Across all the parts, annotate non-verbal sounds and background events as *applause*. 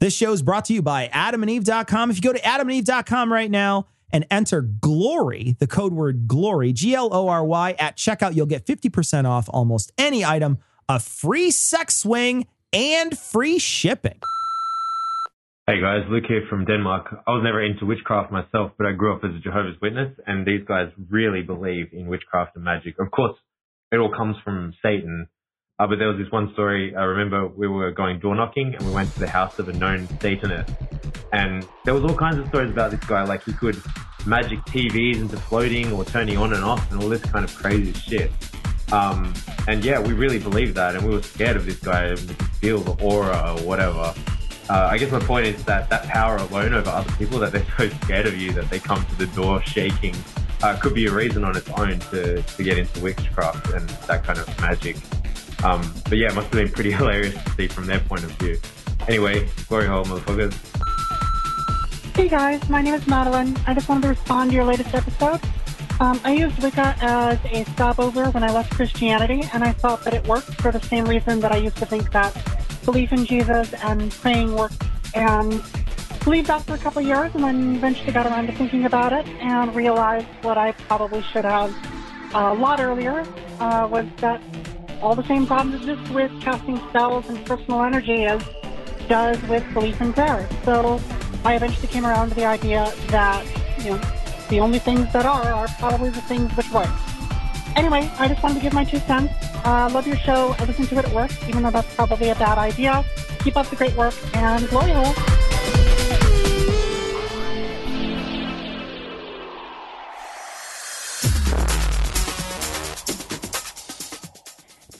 This show is brought to you by adamandeve.com. If you go to adamandeve.com right now and enter glory, the code word glory, G L O R Y, at checkout, you'll get 50% off almost any item, a free sex swing, and free shipping. Hey guys, Luke here from Denmark. I was never into witchcraft myself, but I grew up as a Jehovah's Witness, and these guys really believe in witchcraft and magic. Of course, it all comes from Satan. Uh, but there was this one story. I remember we were going door knocking, and we went to the house of a known Satanist, and there was all kinds of stories about this guy. Like he could magic TVs into floating or turning on and off, and all this kind of crazy shit. Um, and yeah, we really believed that, and we were scared of this guy. We could feel the aura or whatever uh, I guess my point is that that power alone over other people, that they're *laughs* so scared of you that they come to the door shaking, uh, could be a reason on its own to, to get into witchcraft and that kind of magic. Um, but yeah, it must have been pretty *laughs* hilarious to see from their point of view. Anyway, glory hole, motherfuckers. Hey guys, my name is Madeline. I just wanted to respond to your latest episode. Um, I used Wicca as a stopover when I left Christianity, and I thought that it worked for the same reason that I used to think that belief in Jesus and praying worked. And believed that for a couple of years, and then eventually got around to thinking about it and realized what I probably should have uh, a lot earlier uh, was that all the same problems exist with casting spells and personal energy as does with belief in prayer. So I eventually came around to the idea that you know the only things that are are probably the things which work. Anyway, I just wanted to give my two cents. Uh, love your show. I listen to it at work, even though that's probably a bad idea. Keep up the great work and glory hole.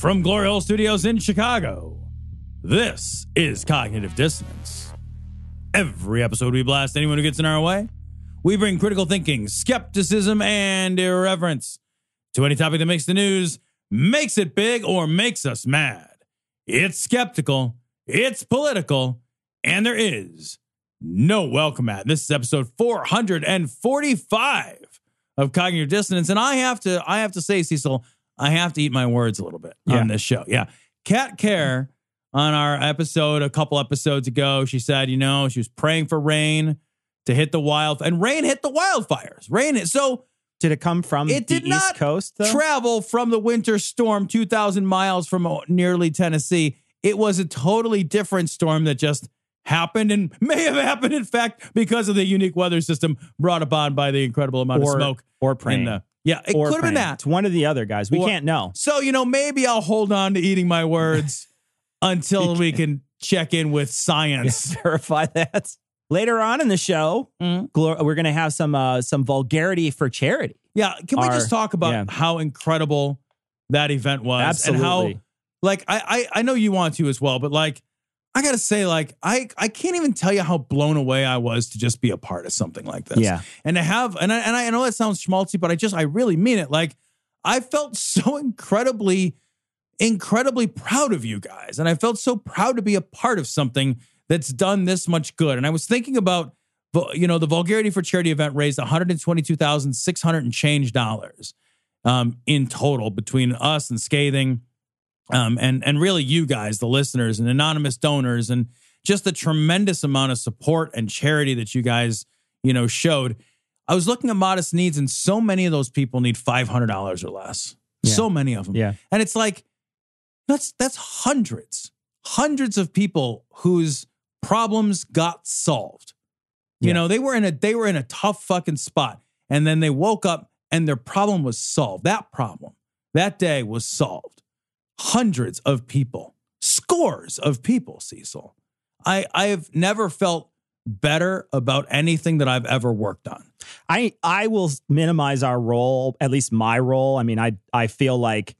from Glory Hole Studios in Chicago. This is Cognitive Dissonance. Every episode, we blast anyone who gets in our way. We bring critical thinking, skepticism, and irreverence to any topic that makes the news, makes it big, or makes us mad. It's skeptical, it's political, and there is no welcome at. This is episode 445 of Cognitive Dissonance. And I have to, I have to say, Cecil, I have to eat my words a little bit Yeah. on this show. Yeah. Cat Care on our episode a couple episodes ago, she said, you know, she was praying for rain to hit the wild and rain hit the wildfires. Rain hit. So Did it come from it the did East not Coast, though? travel from the winter storm 2,000 miles from uh, nearly Tennessee. It was a totally different storm that just happened and *laughs* may have happened, in fact, because of the unique weather system brought upon by the incredible amount or, of smoke. or in praying. the- yeah, it could have been that. It's one of the other guys. We Or- can't know. So, you know, maybe I'll hold on to eating my words *laughs* until we can check in with science. *laughs* Verify that. Later on in the show, Mhm. Glor- we're going to have some uh, some vulgarity for charity. Yeah. Can we just talk about yeah. how incredible that event was? Absolutely. And how, like, I, I, I know you want to as well, but like, I gotta say, like, I, I can't even tell you how blown away I was to just be a part of something like this. Yeah. And to have, and I, and I know that sounds schmaltzy, but I just, I really mean it. Like, I felt *laughs* so incredibly, incredibly proud of you guys. And I felt so proud to be a part of something that's done this much good. And I was thinking about, you know, the Vulgarity for Charity event raised 122,600 and change dollars um, in total between us and Scathing um, and, and really you guys, the listeners and anonymous donors and just the tremendous amount of support and charity that you guys, you know, showed. I was looking at modest needs and so many of those people need $500 or less. Yeah. So many of them. Yeah. And it's like, that's that's hundreds, hundreds of people whose problems got solved. You Yeah. know, they were in a they were in a tough fucking spot. And then they woke up and their problem was solved. That problem that day was solved. Hundreds of people, scores of people, Cecil. I I have never felt better about anything that I've ever worked on. I I will minimize our role, at least my role. I mean, I I feel like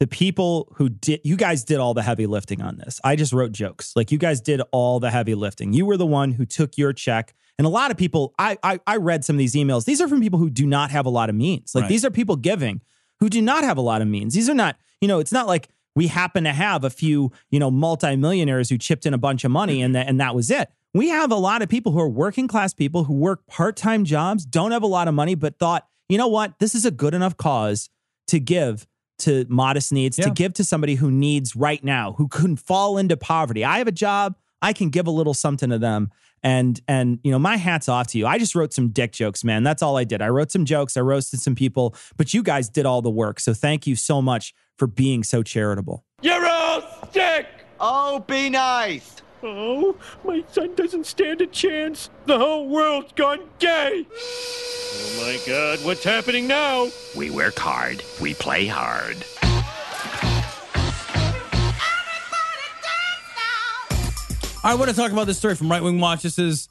the people who did you guys did all the heavy lifting on this. I just wrote jokes. Like you guys did all the heavy lifting. You were the one who took your check. And a lot of people, I I, I read some of these emails. These are from people who do not have a lot of means. Like Right. these are people giving who do not have a lot of means. These are not, you know, it's not like we happen to have a few, you know, multimillionaires who chipped in a bunch of money and that and that was it. We have a lot of people who are working class people who work part-time jobs, don't have a lot of money, but thought, you know what, this is a good enough cause to give to modest needs, to give to somebody who needs right now, who couldn't fall into poverty. I have a job, I can give a little something to them. And and you know, my hat's off to you. I just wrote some dick jokes, man. That's all I did. I wrote some jokes, I roasted some people, but you guys did all the work. So thank you so much for being so charitable. You're all sick! Oh, be nice. Oh, my son doesn't stand a chance. The whole world's gone gay. Oh my god, what's happening now? We work hard. We play hard. I want to talk about this story from Right Wing Watch. This is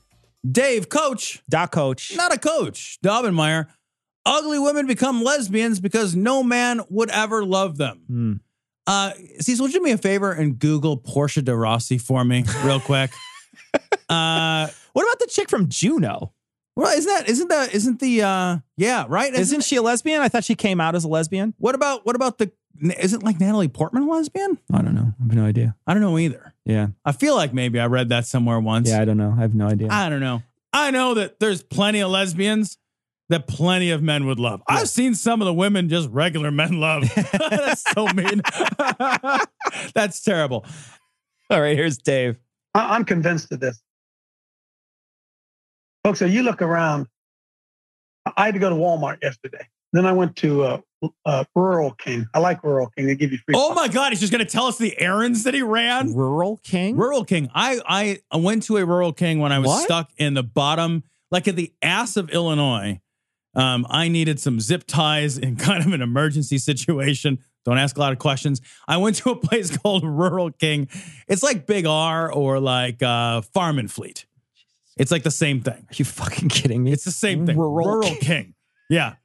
Dave, coach, Doc Coach. not a coach, Daubenmire. Ugly women become lesbians because no man would ever love them. Hmm. Uh, Cecil, would you do me a favor and Google Portia de Rossi for me, real quick? *laughs* uh, What about the chick from Juno? well, isn't that isn't that isn't the uh, yeah right? Isn't she a lesbian? I thought she came out as a lesbian. What about what about the? Isn't like Natalie Portman a lesbian? I don't know. I have no idea. I don't know either. Yeah. I feel like maybe I read that somewhere once. Yeah, I don't know. I have no idea. I don't know. I know that there's plenty of lesbians that plenty of men would love. I've seen some of the women just regular men love. *laughs* That's so mean. *laughs* That's terrible. All right, here's Dave. I- I'm convinced of this. Folks, so you look around. I had to go to Walmart yesterday. Then I went to uh, uh, Rural King. I like Rural King. They give you free. Oh my God, he's just going to tell us the errands that he ran. Rural King. Rural King. I, I I went to a Rural King when I was What? stuck in the bottom, like at the ass of Illinois. Um, I needed some zip ties in *laughs* kind of an emergency situation. Don't ask a lot of questions. I went to a place *laughs* called Rural King. It's like Big R or like uh, Farm and Fleet. It's like the same thing. Are you fucking kidding me? It's the same thing. Rural King. King. Yeah.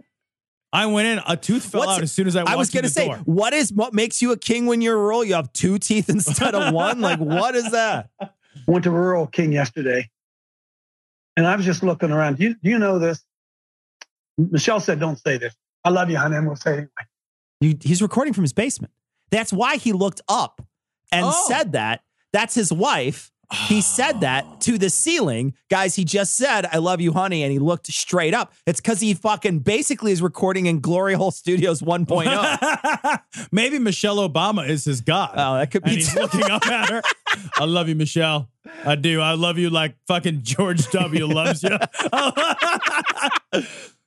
I went in. A tooth fell What's- out as soon as I walked in the door. I was going gonna to say, door. what is what makes you a king when you're rural? You have two teeth instead of one. Like, what is that? *laughs* Went to Rural King yesterday, and I was just looking around. Do you, do you know this? Michelle said, "Don't say this." I love you, honey. I'm gonna say it anyway. You, he's recording from his basement. That's why he looked up and Oh. said that. That's his wife. He said that to the ceiling. Guys, he just said, I love you, honey. And he looked straight up. It's because he fucking basically is recording in Glory Hole Studios 1.0. *laughs* Maybe Michelle Obama is his god. Oh, that could and be he's looking up at her. I love you, Michelle. I do. I love you like fucking George W. loves you. *laughs* *laughs*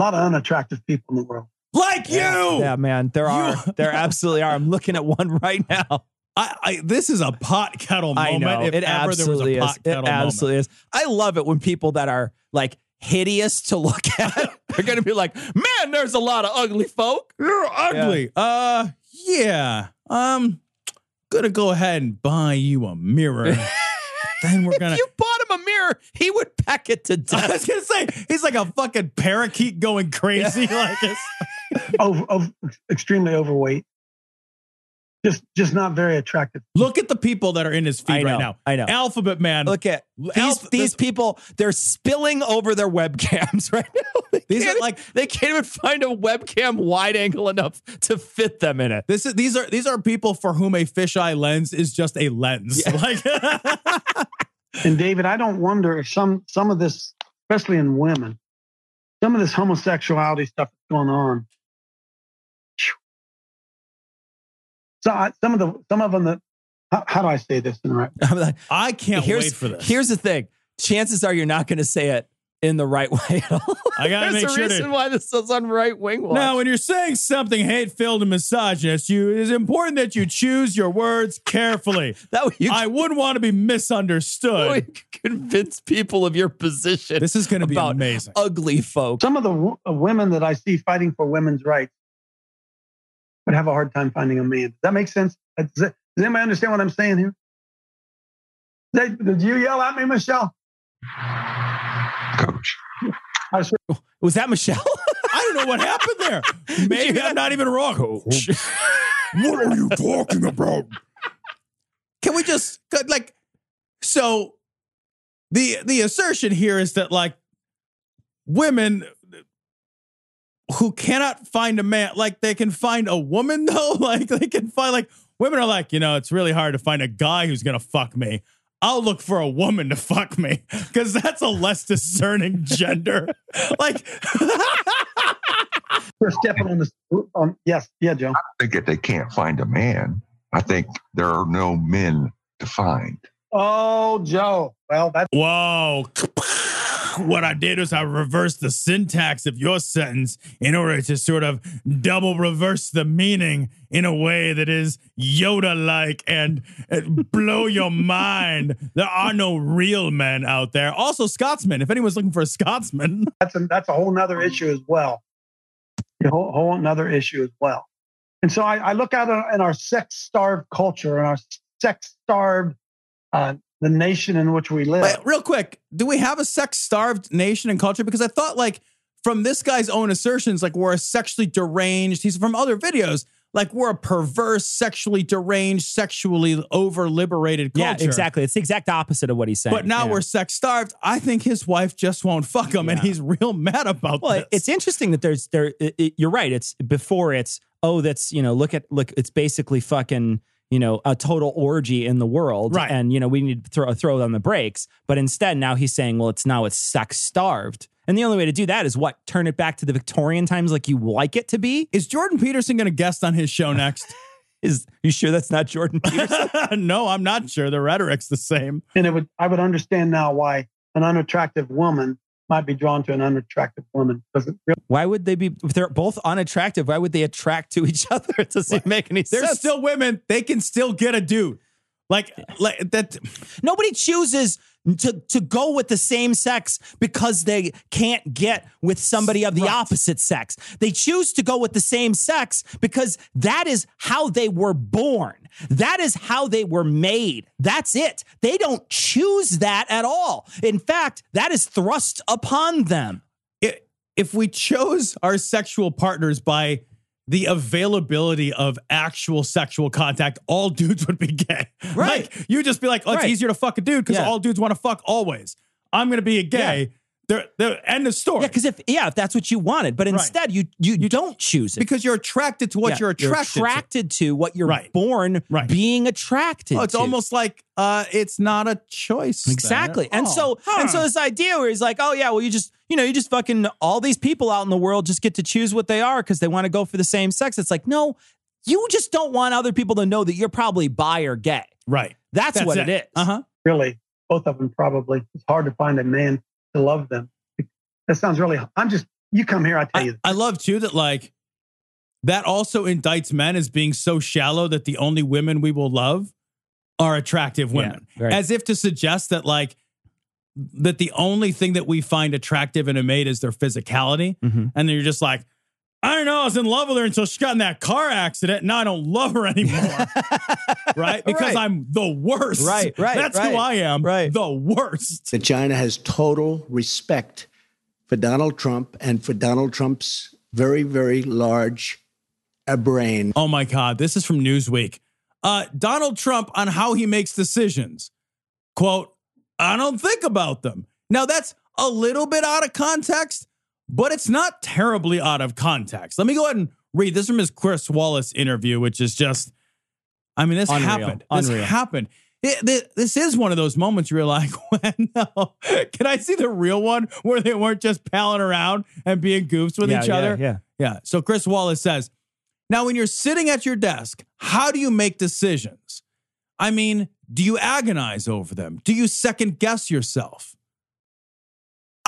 A lot of unattractive people in the world. like you. Yeah, man. There are. *laughs* There absolutely are. I'm looking at one right now. I, I, this is a pot kettle moment. I know. If it ever absolutely there was a is. pot It kettle absolutely is. I love it when people that are like hideous to look *laughs* at are going to be like, man, there's a lot of ugly folk. You're ugly. Uh, yeah. Um, gonna go ahead and buy you a mirror. *laughs* then we're gonna. If you bought him a mirror, he would peck it to death. I was gonna say he's like a fucking parakeet going crazy. *laughs* Like it's, Over, over, extremely overweight. Just, just not very attractive. look at the people that are in his feed know, right now. I know. Alphabet man. Look at these Alpha- these people. They're spilling over their webcams *laughs* right now. They These are like- they can't even find a webcam wide angle enough to fit them in it. This is these are these are people for whom a fisheye lens is just a lens. Like *laughs* And David, I don't wonder if some some of this, especially in women, some of this homosexuality stuff that's going on. So I, some of the some of them that how, how do I say this in the right? *laughs* I'm I can't here's, wait for this. Here's the thing. Chances are you're not going to say it in the right *laughs* way at all. I gotta There's make a sure to- reason why this is on right wing watch. now, when you're saying something hate-filled and misogynist, you it is important that you choose your words carefully. *laughs* that way you, I wouldn't want to be that way misunderstood. you convince people of your position. This is going to be about amazing. ugly folk. Some of the w- uh, women that I see fighting for women's rights would have a hard time finding a man. Does that make sense? Uh, Does, that- does anybody understand what I'm saying here? Did, did you yell at me, Michelle? Coach. I swear, oh, Was that Michelle? *laughs* I don't know what happened there. Maybe I'm not even wrong. *laughs* what are you talking about? Can we just like so the the assertion here is that like women who cannot find a man like they can find a woman though *laughs* like they can find like women are like you know it's really hard to find a guy who's gonna fuck me I'll look for a woman to fuck me because that's a less discerning *laughs* gender. like, *laughs* We're stepping on the. On, um, yes, yeah, Joe. I think if they can't find a man. I think there are no men to find. Oh, Joe. Well, that's whoa. What I did was I reversed the syntax of your sentence in order to sort of double reverse the meaning in a way that is Yoda like and, blow your *laughs* mind. There are no real men out there. Also, Scotsman. If anyone's looking for a Scotsman, *laughs* that's a, that's a whole nother issue as well. A whole, whole another issue as well. And so I, I look at it in our sex starved culture and our sex starved uh, the nation in which we live. Wait, real quick, do we have a sex starved nation and culture? Because I thought like from this guy's own assertions, like we're a sexually deranged. He's from other videos. Like we're a perverse, sexually deranged, sexually over liberated culture. Yeah, exactly. It's the exact opposite of what he's saying. But now yeah. we're sex starved. I think his wife just won't fuck him, yeah. and he's real mad about well, this. It's interesting that there's there. It, it, you're right. It's before it's oh that's you know look at look. It's basically fucking you know, a total orgy in the world. Right. And, you know, we need to throw, throw on the brakes. But instead, now he's saying, well, it's now it's sex starved. And the only way to do that is what? Turn it back to the Victorian times like you like it to be? Is Jordan Peterson going to guest on his show next? *laughs* is you sure that's not Jordan Peterson? *laughs* no, I'm not sure. The rhetoric's the same. And it would I would understand now why an unattractive woman might be drawn to an unattractive woman. Doesn't really- why would they be? If they're both unattractive, why would they attract to each *laughs* other? It doesn't make any There's sense. still women. They can still get a dude. Like, like that. Nobody chooses to to go with the same sex because they can't get with somebody of the Right. opposite sex. They choose to go with the same sex because that is how they were born. That is how they were made. That's it. They don't choose that at all. In fact, that is thrust upon them. if we chose our sexual partners by the availability of actual sexual contact, all *laughs* dudes would be gay. Right. Like you just be like, oh, it's Right. easier to fuck a dude because Yeah. all dudes want to fuck always. I'm gonna be a gay. They're, they're, end of story. Yeah, because if yeah, if that's what you wanted, but instead you you, you don't choose it. because you're attracted to what Yeah, you're attracted to. attracted to. what you're Right. born Right. being attracted Oh, it's to. almost like uh, it's not a choice. then. Exactly. And Oh, so huh. and so this idea where he's like, oh yeah, well you just you know you just fucking all these people out in the world just get to choose what they are because they want to go for the same sex. It's like no, you just don't want other people to know that you're probably bi or gay. right. That's, That's what it. it is. Uh huh. really, both of them probably. It's hard to find a man to love them. That sounds really. I'm just. You come here, I tell I, you. I love too that like that also indicts men as being so shallow that the only women we will love are attractive women. right. As if to suggest that like that the only thing that we find attractive in a mate is their physicality. Mhm. And then you're just like, I don't know, I was in love with her until she got in that car accident. Now I don't love her anymore. *laughs* right? Because Right. I'm the worst. Right, right, That's right. who I am. Right. The worst. that China has total respect for Donald Trump and for Donald Trump's very, very large uh, brain. Oh my God. This is from Newsweek. Uh, Donald Trump on how he makes decisions. Quote, I don't think about them. Now, that's a little bit out of context, but it's not terribly out of context. Let me go ahead and read this from his Chris Wallace interview, which is just, I mean, this Unreal. happened. This Unreal. happened. It- thi- this is one of those moments you're like, *laughs* when, no. Can I see the real one where they weren't just palling around and being goofs with Yeah, each yeah, other? yeah. Yeah. So Chris Wallace says, now when you're sitting at your desk, how do you make decisions? I mean, do you agonize over them? Do you second guess yourself?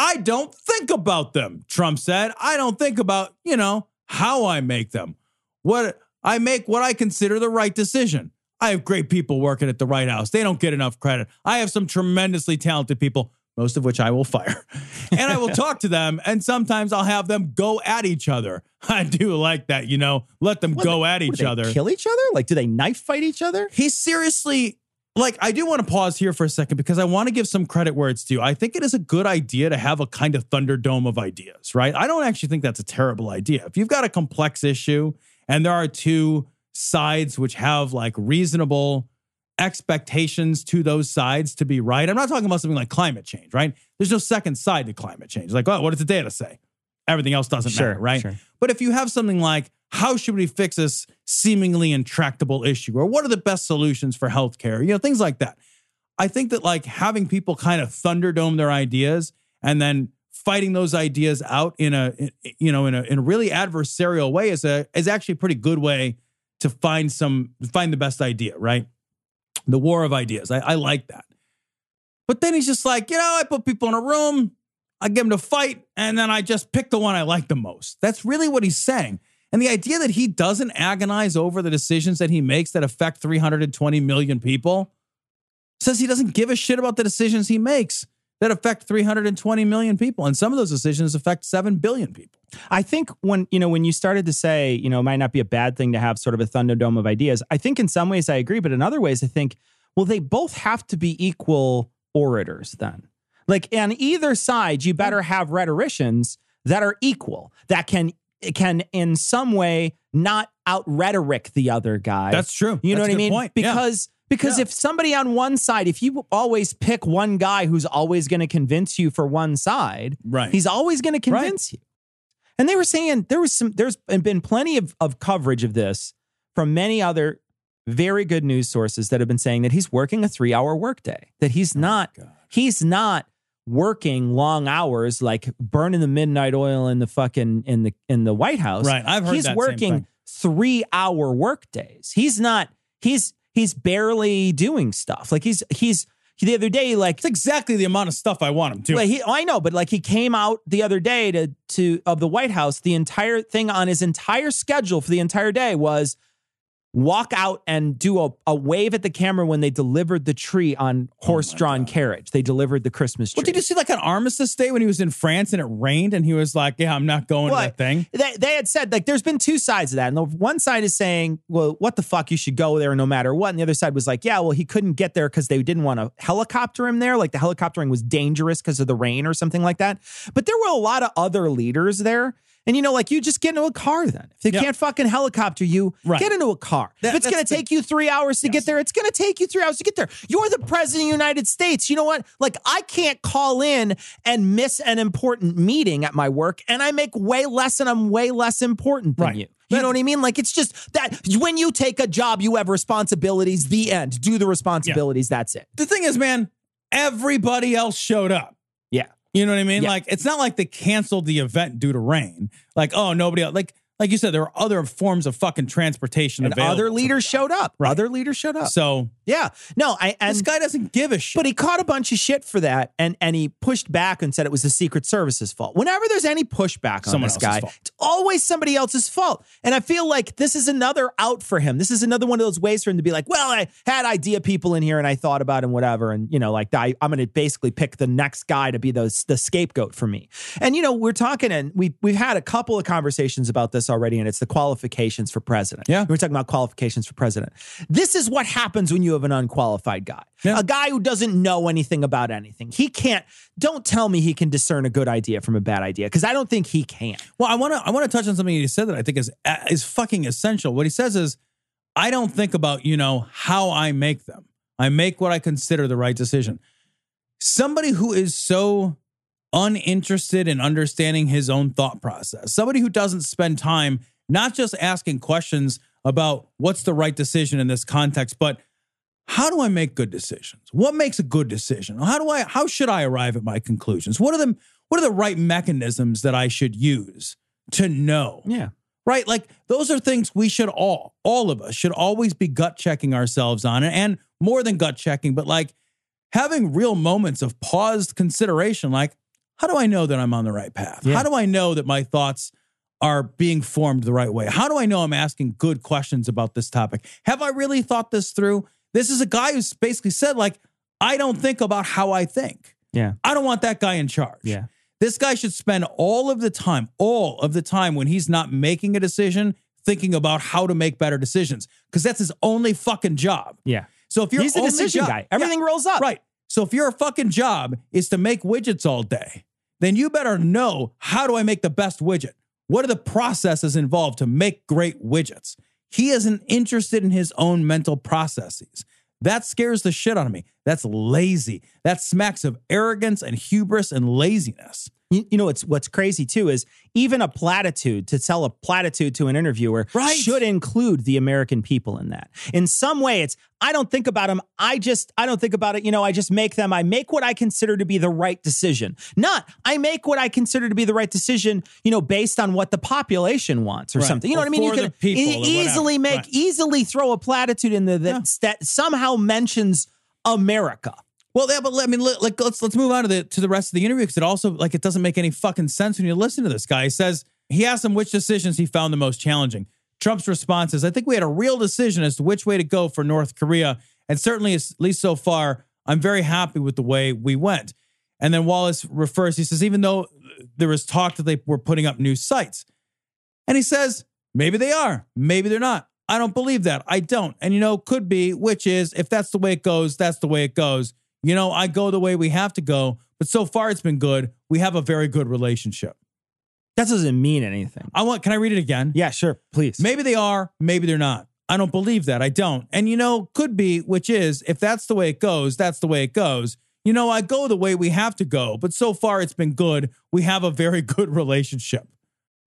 I don't think about them, Trump said. I don't think about, you know, how I make them. What I make what I consider the right decision. I have great people working at the White House. They don't get enough credit. I have some tremendously talented people, most of which I will fire. *laughs* And I will talk to them, and sometimes I'll have them go at each other. *laughs* I do like that, you know, let them What, go at each they other. Kill each other? Like, do they knife fight each other? He seriously like I do want to pause here for a second because I want to give some credit where it's due. I think it is a good idea to have a kind of thunderdome of ideas, right? I don't actually think that's a terrible idea. If you've got a complex issue and there are two sides which have like reasonable expectations to those sides to be right. I'm not talking about something like climate change, right? There's no second side to climate change. Like, oh, what does the data say? Everything else doesn't Sure, matter, right? sure. But if you have something like, how should we fix this seemingly intractable issue? Or what are the best solutions for healthcare? You know, things like that. I think that like having people kind of thunderdome their ideas and then fighting those ideas out in a you know in a in a really adversarial way is a is actually a pretty good way to find some find the best idea, right? The war of ideas. I, I like that. But then he's just like, you know, I put people in a room, I give them to fight, and then I just pick the one I like the most. That's really what he's saying. And the idea that he doesn't agonize over the decisions that he makes that affect 320 million people says he doesn't give a shit about the decisions he makes that affect 320 million people. And some of those decisions affect 7 billion people. I think when you know when you started to say you know it might not be a bad thing to have sort of a thunderdome of ideas. I think in some ways I agree, but in other ways I think well they both have to be equal orators then. Like on either side, you better have rhetoricians that are equal that can can in some way not out rhetoric the other guy. That's true. You know That's what a I mean? point. Yeah. Because because Yeah. if somebody on one side, if you always pick one guy who's always going to convince you for one side, Right. He's always going to convince you. And they were saying there was some, there's been plenty of, of coverage of this from many other very good news sources that have been saying that he's working a three hour workday, that Oh he's not, he's not working long hours like burning the midnight oil in the fucking in the in the White House. Right. I've heard he's working three hour work days. He's not, he's he's barely doing stuff. Like he's he's the other day, like It's exactly the amount of stuff I want him to. like he, I know, but like he came out the other day to to of the White House. The entire thing on his entire schedule for the entire day was walk out and do a, a wave at the camera when they delivered the tree on oh horse drawn carriage. They delivered the Christmas tree. Well, did you see like an Armistice Day when he was in France and it rained and he was like, "Yeah, I'm not going Well, to that thing." They, they had said like there's been two sides of that, and the one side is saying, "Well, what the fuck? You should go there no matter what." And the other side was like, "Yeah, well, he couldn't get there because they didn't want to helicopter him there. Like the helicoptering was dangerous because of the rain or something like that." But there were a lot of other leaders there. And you know, like you just get into a car then. If they Yeah. can't fucking helicopter you, Right. get into a car. That- if it's going to take you three hours to get there, it's going to take you three hours to get there. You're the president of the United States. You know what? Like, I can't call in and miss an important meeting at my work, and I make way less and I'm way less important than Right. you. You know what I mean? Like, it's just that when you take a job, you have responsibilities, the end. Do the responsibilities. That's it. The thing is, man, everybody else showed up. You know what I mean? Yeah. Like it's not like they canceled the event due to rain. Like, oh, nobody else. Like, like you said, there are other forms of fucking transportation And available. other leaders showed up. Right. Other leaders showed up. So yeah. No, I, and this guy doesn't give a shit. But he caught a bunch of shit for that, and and he pushed back and said it was the Secret Service's fault. Whenever there's any pushback on Someone this guy, fault. it's always somebody else's fault. And I feel like this is another out for him. This is another one of those ways for him to be like, well, I had idea people in here, and I thought about him, whatever, and you know, like I, I'm going to basically pick the next guy to be the the scapegoat for me. And you know, we're talking, and we we've had a couple of conversations about this already, and it's the qualifications for president. Yeah. we're talking about qualifications for president. This is what happens when you have an unqualified guy. Yeah. A guy who doesn't know anything about anything. He can't, don't tell me he can discern a good idea from a bad idea because I don't think he can. Well, I want to I want to touch on something he said that I think is uh, is fucking essential. What he says is, I don't think about you know how I make them. I make what I consider the right decision. Somebody who is so uninterested in understanding his own thought process. Somebody who doesn't spend time not just asking questions about what's the right decision in this context, but how do I make good decisions? What makes a good decision? How do I how should I arrive at my conclusions? What are the what are the right mechanisms that I should use to know? Yeah. Right? Like those are things we should all, all of us should always be gut checking ourselves on and more than gut checking, but like having real moments of paused consideration like how do I know that I'm on the right path? Yeah. How do I know that my thoughts are being formed the right way? How do I know I'm asking good questions about this topic? Have I really thought this through? This is a guy who's basically said, like, I don't think about how I think. Yeah. I don't want that guy in charge. Yeah. This guy should spend all of the time, all of the time when he's not making a decision, thinking about how to make better decisions because that's his only fucking job. Yeah. So if you're He's the decision job- guy. Everything Yeah, rolls up. Right. So if your fucking job is to make widgets all day, then you better know how do I make the best widget? What are the processes involved to make great widgets? He isn't interested in his own mental processes. That scares the shit out of me. That's lazy. That smacks of arrogance and hubris and laziness. You, you know what's what's crazy too is even a platitude to tell a platitude to an interviewer Right. should include the American people in that. In some way, it's I don't think about them. I just I don't think about it. You know, I just make them. I make what I consider to be the right decision. Not I make what I consider to be the right decision. You know, based on what the population wants or Right. something. You know Or what I mean? You can easily make Right. easily throw a platitude in there that, that somehow mentions America. Well, yeah, but let- I mean, let, like let's let's move on to the to the rest of the interview because it also like it doesn't make any fucking sense when you listen to this guy. He says he asked him which decisions he found the most challenging. Trump's response is, "I think we had a real decision as to which way to go for North Korea, and certainly, at least so far, I'm very happy with the way we went." And then Wallace refers, he says, even though there was talk that they were putting up new sites, and he says, maybe they are, maybe they're not. I don't believe that. I don't. And you know, could be, which is if that's the way it goes, that's the way it goes. You know, I go the way we have to go, but so far it's been good. We have a very good relationship. That doesn't mean anything. I want can I read it again? Yeah, sure, please. Maybe they are, maybe they're not. I don't believe that. I don't. And you know, could be, which is if that's the way it goes, that's the way it goes. You know, I go the way we have to go, but so far it's been good. We have a very *laughs* good relationship.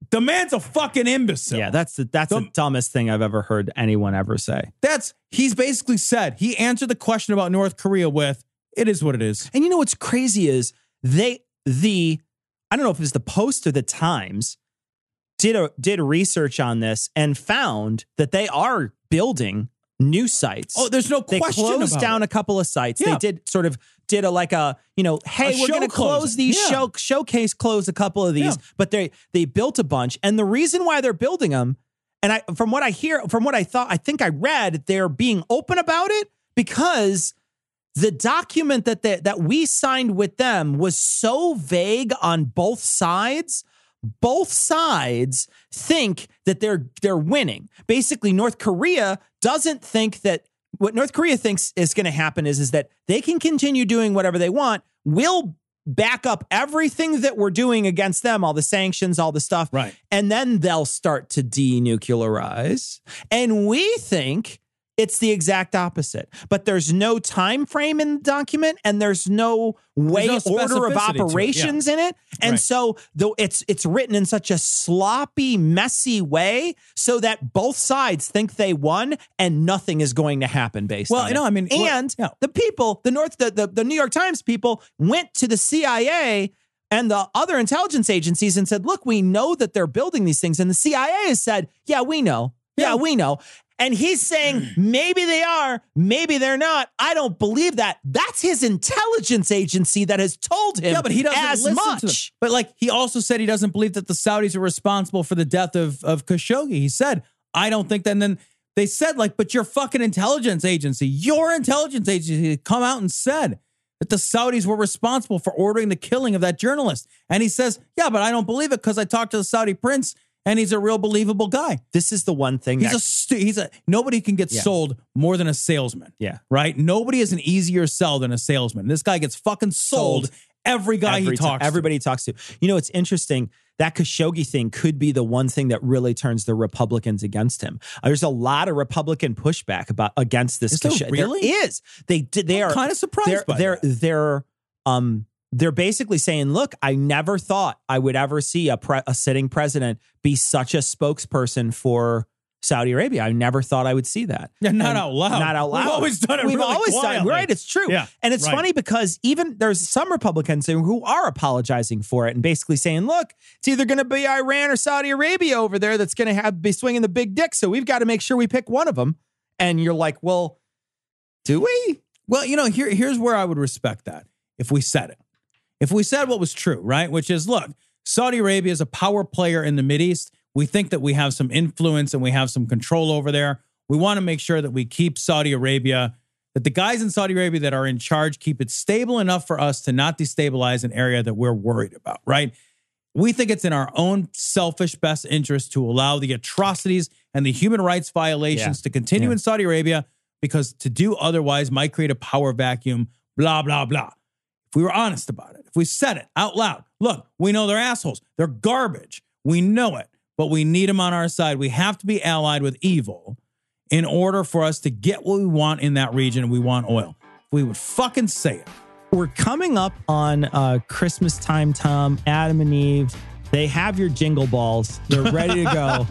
The man's a fucking imbecile. Yeah, that's the that's the dumbest thing I've ever heard anyone ever say. That's he's basically said he answered the question about North Korea with it is what it is. And you know what's crazy is they the I don't know if it was the Post or the Times did a did research on this and found that they are building new sites. Oh, there's no they question closed about down it. a couple of sites. Yeah. They did sort of did a like a you know, hey, A we're going to close these Yeah. show showcase close a couple of these, Yeah. but they they built a bunch, and the reason why they're building them, and I from what I hear, from what I thought, I think I read, they're being open about it because the document that they, that we signed with them was so vague on both sides. Both sides think that they're they're winning. Basically north korea doesn't think that what north korea thinks is going to happen is is that they can continue doing whatever they want. We'll back up everything that we're doing against them all the sanctions all the stuff Right. and then they'll start to denuclearize. And we think it's the exact opposite but there's no time frame in the document and there's no way There's no order of to it, yeah. operations in it and Right. so though it's it's written in such a sloppy messy way so that both sides think they won and nothing is going to happen based Well, on you know, it. I mean, and yeah. the people the north the, the the new york times people went to the cia and the other intelligence agencies and said look we know that they're building these things and the cia has said yeah we know yeah, Yeah. we know and he's saying *clears throat* maybe they are, maybe they're not. I don't believe that. That's his intelligence agency that has told him Yeah, but he doesn't as listen much. But like he also said he doesn't believe that the Saudis are responsible for the death of of Khashoggi. He said, I don't think that. And then they said, like, but your fucking intelligence agency, your intelligence agency come out and said that the Saudis were responsible for ordering the killing of that journalist. And he says, Yeah, but I don't believe it because I talked to the Saudi prince and he's a real believable guy. This is the one thing He's that a stu- he's a nobody can get Yeah. sold more than a salesman. Yeah. Right? Nobody is an easier sell than a salesman. This guy gets fucking sold, Sold. every guy every he talks to. everybody he talks to. You know, it's interesting. That Khashoggi thing could be the one thing that really turns the Republicans against him. Uh, There's a lot of Republican pushback about against this. Is Khashoggi- really? There is. They did. They I'm are kinda surprised They're by they're, they're um they're basically saying, look, I never thought I would ever see a pre- a sitting president be such a spokesperson for. Saudi Arabia. I never thought I would see that. Yeah, not And out loud. Not out loud. We've always done it We've really always done it. Right. It's true. Yeah, And it's right. funny because even there's some Republicans who are apologizing for it and basically saying, look, it's either going to be Iran or Saudi Arabia over there that's going to have be swinging the big dick. So we've got to make sure we pick one of them. And you're like, well, do we? Well, you know, here here's where I would respect that if we said it. If we said what was true, right? Which is, look, Saudi Arabia is a power player in the Mideast. We think that we have some influence and we have some control over there. We want to make sure that we keep Saudi Arabia, that the guys in Saudi Arabia that are in charge keep it stable enough for us to not destabilize an area that we're worried about, right? We think it's in our own selfish best interest to allow the atrocities and the human rights violations Yeah. to continue Yeah. in Saudi Arabia because to do otherwise might create a power vacuum, blah, blah, blah. If we were honest about it, if we said it out loud, look, we know they're assholes. They're garbage. We know it, but we need them on our side. We have to be allied with evil in order for us to get what we want in that region. We want oil. We would fucking say it. We're coming up on uh, Christmas time, Tom, Adam and Eve. They have your jingle balls. They're ready to go.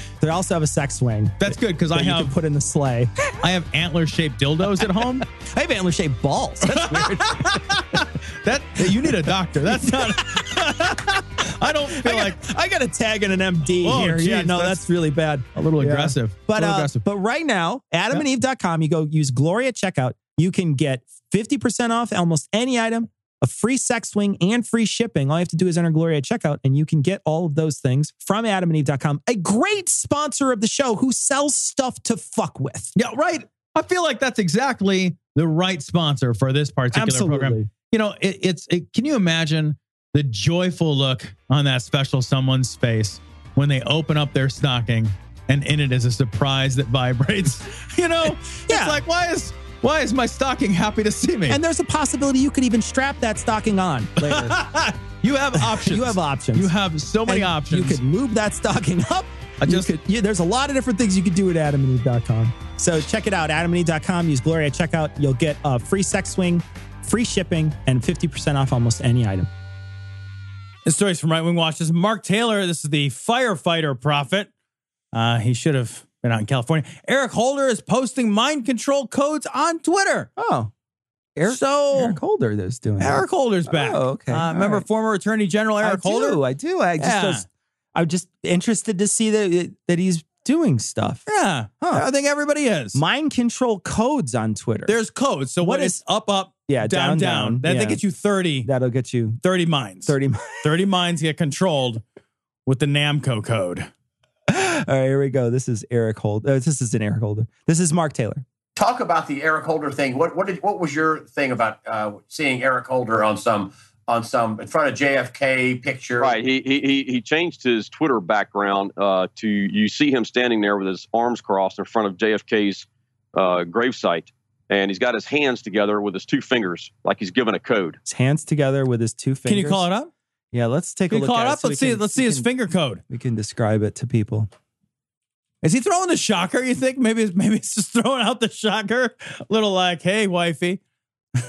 *laughs* they also have a sex swing. That's good because I you have put in the sleigh. *laughs* I have antler shaped dildos at home. *laughs* I have antler shaped balls. That's weird. that you need a doctor. That's not. I don't feel I like I got a tag and an MD Oh, here. yeah, no, that's- that's, really bad. a little Yeah. aggressive. But little uh, aggressive. but right now, adamandeve.com, you go use Gloria checkout. You can get 50% off almost any item, a free sex swing, and free shipping. All you have to do is enter Gloria at checkout, and you can get all of those things from adamandeve.com, a great sponsor of the show who sells stuff to fuck with. Yeah, right. I feel like that's exactly the right sponsor for this particular program. Absolutely. You know, it, it's. It, can you imagine the joyful look on that special someone's face when they open up their stocking and in it is a surprise that vibrates? *laughs* You know, Yeah. it's like why is why is my stocking happy to see me? And there's a possibility you could even strap that stocking on later. *laughs* you have options. you have options. You have so many And options. You could move that stocking up. I You just- could- yeah, there's a lot of different things you could do at adamandeve.com. So check it out, adamandeve.com. Use Glory at checkout. You'll get a free sex swing, free shipping, and 50% off almost any item. This story's from Right Wing Watch. This is Mark Taylor. This is the firefighter prophet. Uh, he should have been out in California. Eric Holder is posting mind control codes on Twitter. Oh, Eric, So- Eric Holder that's doing that. Eric Holder's back. Oh, okay. Uh, remember right. former Attorney General Eric I Holder? do. I do. I just Yeah. was, I'm just interested to see that that he's doing stuff. Yeah. Huh. I think everybody is. Mind control codes on Twitter. There's codes. So What is- is up, up, Yeah, down, down, down. down. Then they Yeah. get you 30, That'll get you 30 minds. 30. 30 minds get controlled with the Namco code. All right, here we go. This is Eric Holder. Uh, this is an Eric Holder. This is Mark Taylor. talk about the Eric Holder thing. What what did what was your thing about uh, seeing Eric Holder on some on some in front of JFK picture? Right. He he he he changed his Twitter background uh, to you see him standing there with his arms crossed in front of JFK's uh, gravesite, and he's got his hands together with his two fingers, like he's giving a code. His hands together with his two fingers. Can you call it up? Yeah, let's take Can a look call at it up? so let's see. can- let's see his can- finger code. We can describe it to people. Is he throwing the shocker? You think maybe maybe it's just throwing out the shocker? A little like, hey, wifey. *laughs*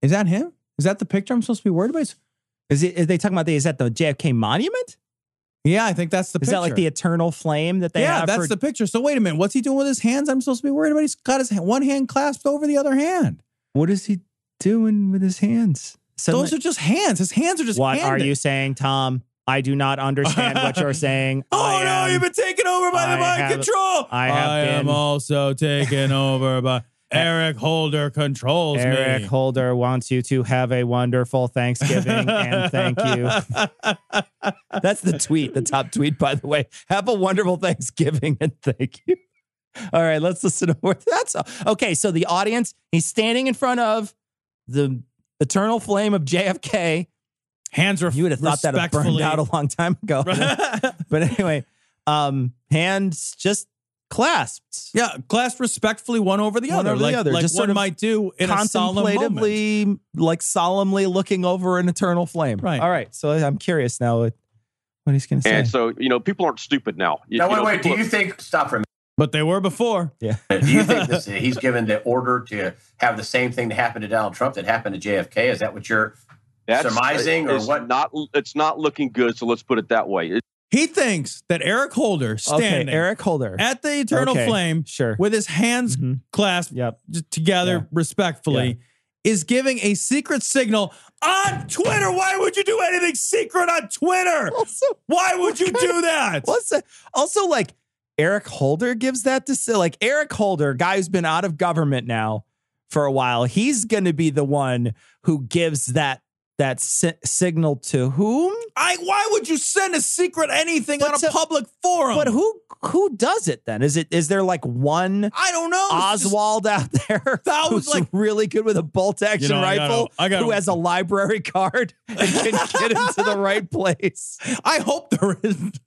Is that him? Is that the picture I'm supposed to be worried about? Is it? Are they talking about the? Is that the JFK monument? Yeah, I think that's the Is picture. that like the eternal flame that they yeah, that's for, the picture. So wait a minute, what's he doing with his hands? I'm supposed to be worried about. He's got his hand- one hand clasped over the other hand. What is he doing with his hands? Those are just hands. His hands are just. What are you saying, Tom? I do not understand what you're *laughs* saying. Oh I no, am- you've been taken over by the mind have- control. I have am been- also taken *laughs* over by Eric Holder controls Eric me. Holder wants you to have a wonderful Thanksgiving and thank you. *laughs* That's the tweet, the top tweet, by the way. Have a wonderful Thanksgiving and thank you. All right, let's listen to what that's all. okay. So the audience, he's standing in front of the eternal flame of JFK. Hands are You would have thought that had burned out a long time ago. *laughs* but anyway, um, hands just clasped. Yeah, clasped respectfully one over the One other, over the like, other, like just one sort of might do in a solemn moment. contemplatively, like solemnly looking over an eternal flame. Right. All right. So I'm curious now what, what he's going to say. And so you know, people aren't stupid now. You- Now you wait, know, wait. Do people- you think? Stop for a minute. But they were before. yeah. *laughs* Do you think this, *laughs* he's given the order to have the same thing that happened to Donald Trump that happened to JFK? Is that what you're that's- surmising, or what? Not. It's not looking good. So let's put it that way. It- He thinks that Eric Holder standing Okay. Eric Holder. at the eternal Okay, flame Sure. with his hands Mhm. clasped Yep. together Yeah. respectfully is giving a secret signal on Twitter. Why would you do anything secret on Twitter? *laughs* Also, Why would you do that? what's that? Also, like Eric Holder gives that to say, like Eric Holder, guy who's been out of government now for a while. He's going to be the one who gives that that si- signal to whom? I why would you send a secret anything But on a to- public forum? But who who does it then? Is it is there like one I don't know. It's just- Oswald out there *laughs* That was who's like- really good with a bolt action You know, I gotta- rifle I gotta- who has a library card *laughs* and can get into the right *laughs* place. I hope there isn't.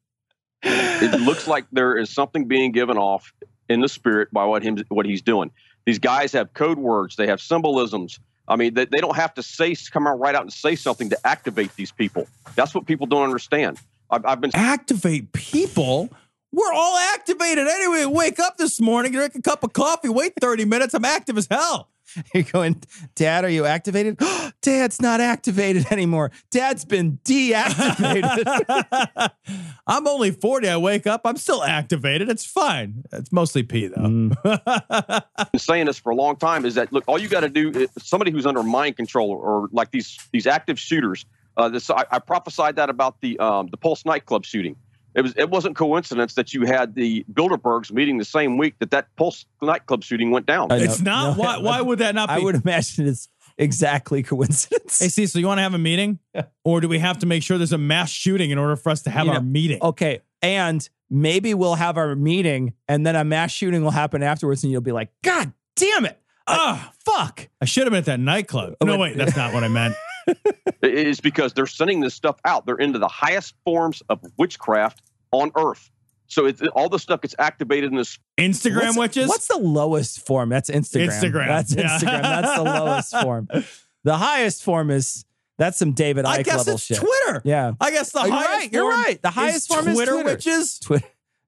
it looks like there is something being given off in the spirit by what him what he's doing. These guys have code words, they have symbolisms. I mean, they, they don't have to say come out right out and say something to activate these people. That's what people don't understand. I've, I've been activate people. We're all activated anyway. Wake up this morning, drink a cup of coffee, wait 30 minutes. I'm active as hell. *laughs* You're going, Dad, are you activated? *gasps* Dad's not activated anymore. Dad's been deactivated. *laughs* I'm only 40. I wake up. I'm still activated. It's fine. It's mostly pee, though. *laughs* been saying this for a long time is that look, all you got to do is somebody who's under mind control or like these these active shooters. Uh, this I, I prophesied that about the um, the Pulse nightclub shooting. It was it wasn't coincidence that you had the Bilderbergs meeting the same week that that Pulse nightclub shooting went down. It's not. why, why would that not be? I would imagine it's exactly coincidence. Hey, see, so you want to have a meeting? Or do we have to make sure there's a mass shooting in order for us to have You our know, meeting? Okay. And maybe we'll have our meeting and then a mass shooting will happen afterwards and you'll be like, God damn it. Ah, fuck. I should have been at that nightclub. No, wait, that's not what I meant. *laughs* *laughs* It is because they're sending this stuff out. They're into the highest forms of witchcraft on earth. So it's all the stuff gets activated in this Instagram what's, witches? What's the lowest form? That's Instagram. Instagram. That's Yeah. Instagram. That's the lowest form. *laughs* The highest form is that's some David I guess level it's shit. Twitter. Yeah. I guess the Oh, you're highest right. You're form right. The is highest form is Twitter Twitter. witches. Twi-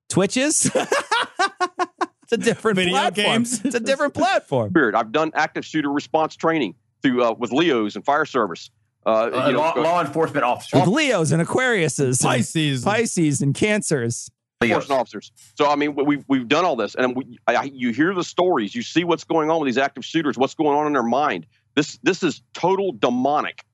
Twitches. *laughs* it's a different Video platform. games. It's a different platform. spirit. I've done active shooter response training through uh, with Leos and fire service. Uh, Uh, you know, law, law enforcement officers. With Leos and Aquariuses, Pisces, and Pisces. Pisces, and Cancers. enforcement officers. So I mean, we've we've done all this, and we, I, you hear the stories, you see what's going on with these active shooters, what's going on in their mind. This this is total demonic.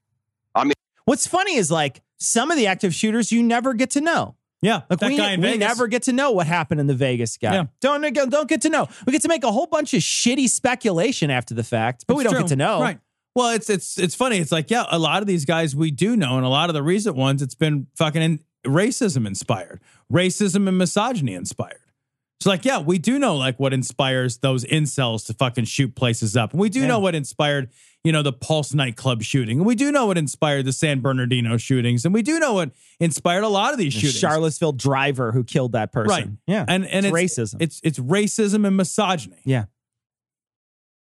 I mean, What's funny is like some of the active shooters you never get to know. Yeah, Like that we, guy in we Vegas. never get to know what happened in the Vegas guy. Yeah. Don't don't get to know. We get to make a whole bunch of shitty speculation after the fact, but we don't true. get to know. Right. Well, it's it's it's funny. It's like yeah, a lot of these guys we do know, and a lot of the recent ones, it's been fucking in, racism inspired, racism and misogyny inspired. It's like yeah, we do know like what inspires those incels to fucking shoot places up, and we do Yeah. know what inspired you know the Pulse nightclub shooting, and we do know what inspired the San Bernardino shootings, and we do know what inspired a lot of these The shootings. Charlottesville driver who killed that person. Right. Yeah. and and It's it's, racism. It's it's racism and misogyny. yeah.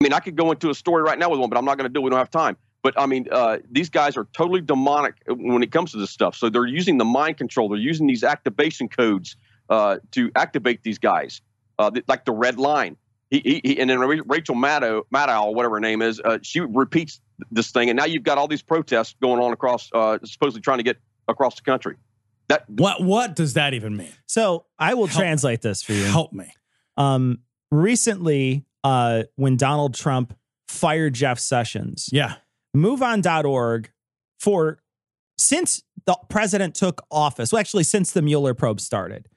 I mean, I could go into a story right now with one, but I'm not going to do. it. We don't have time. But I mean, uh, these guys are totally demonic when it comes to this stuff. So they're using the mind control. They're using these activation codes uh, to activate these guys, uh, th- like the red line. He, he, he and then Rachel Maddow, Maddow, whatever her name is, uh, she repeats this thing, and now you've got all these protests going on across, uh, supposedly trying to get across the country. That What what does that even mean? So I will Help- translate this for you. Help me. Um, recently, uh, when Donald Trump fired Jeff Sessions, Yeah. moveon.org for since the president took office, well, actually, since the Mueller probe started,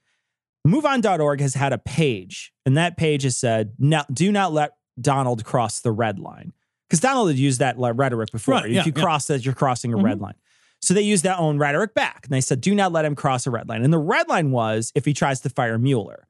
moveon.org has had a page, and that page has said, "Now, do not let Donald cross the red line," because Donald had used that rhetoric before. Right, if yeah, you yeah. cross that, you're crossing a red line. So they used that own rhetoric back, and they said, "Do not let him cross a red line." And the red line was if he tries to fire Mueller.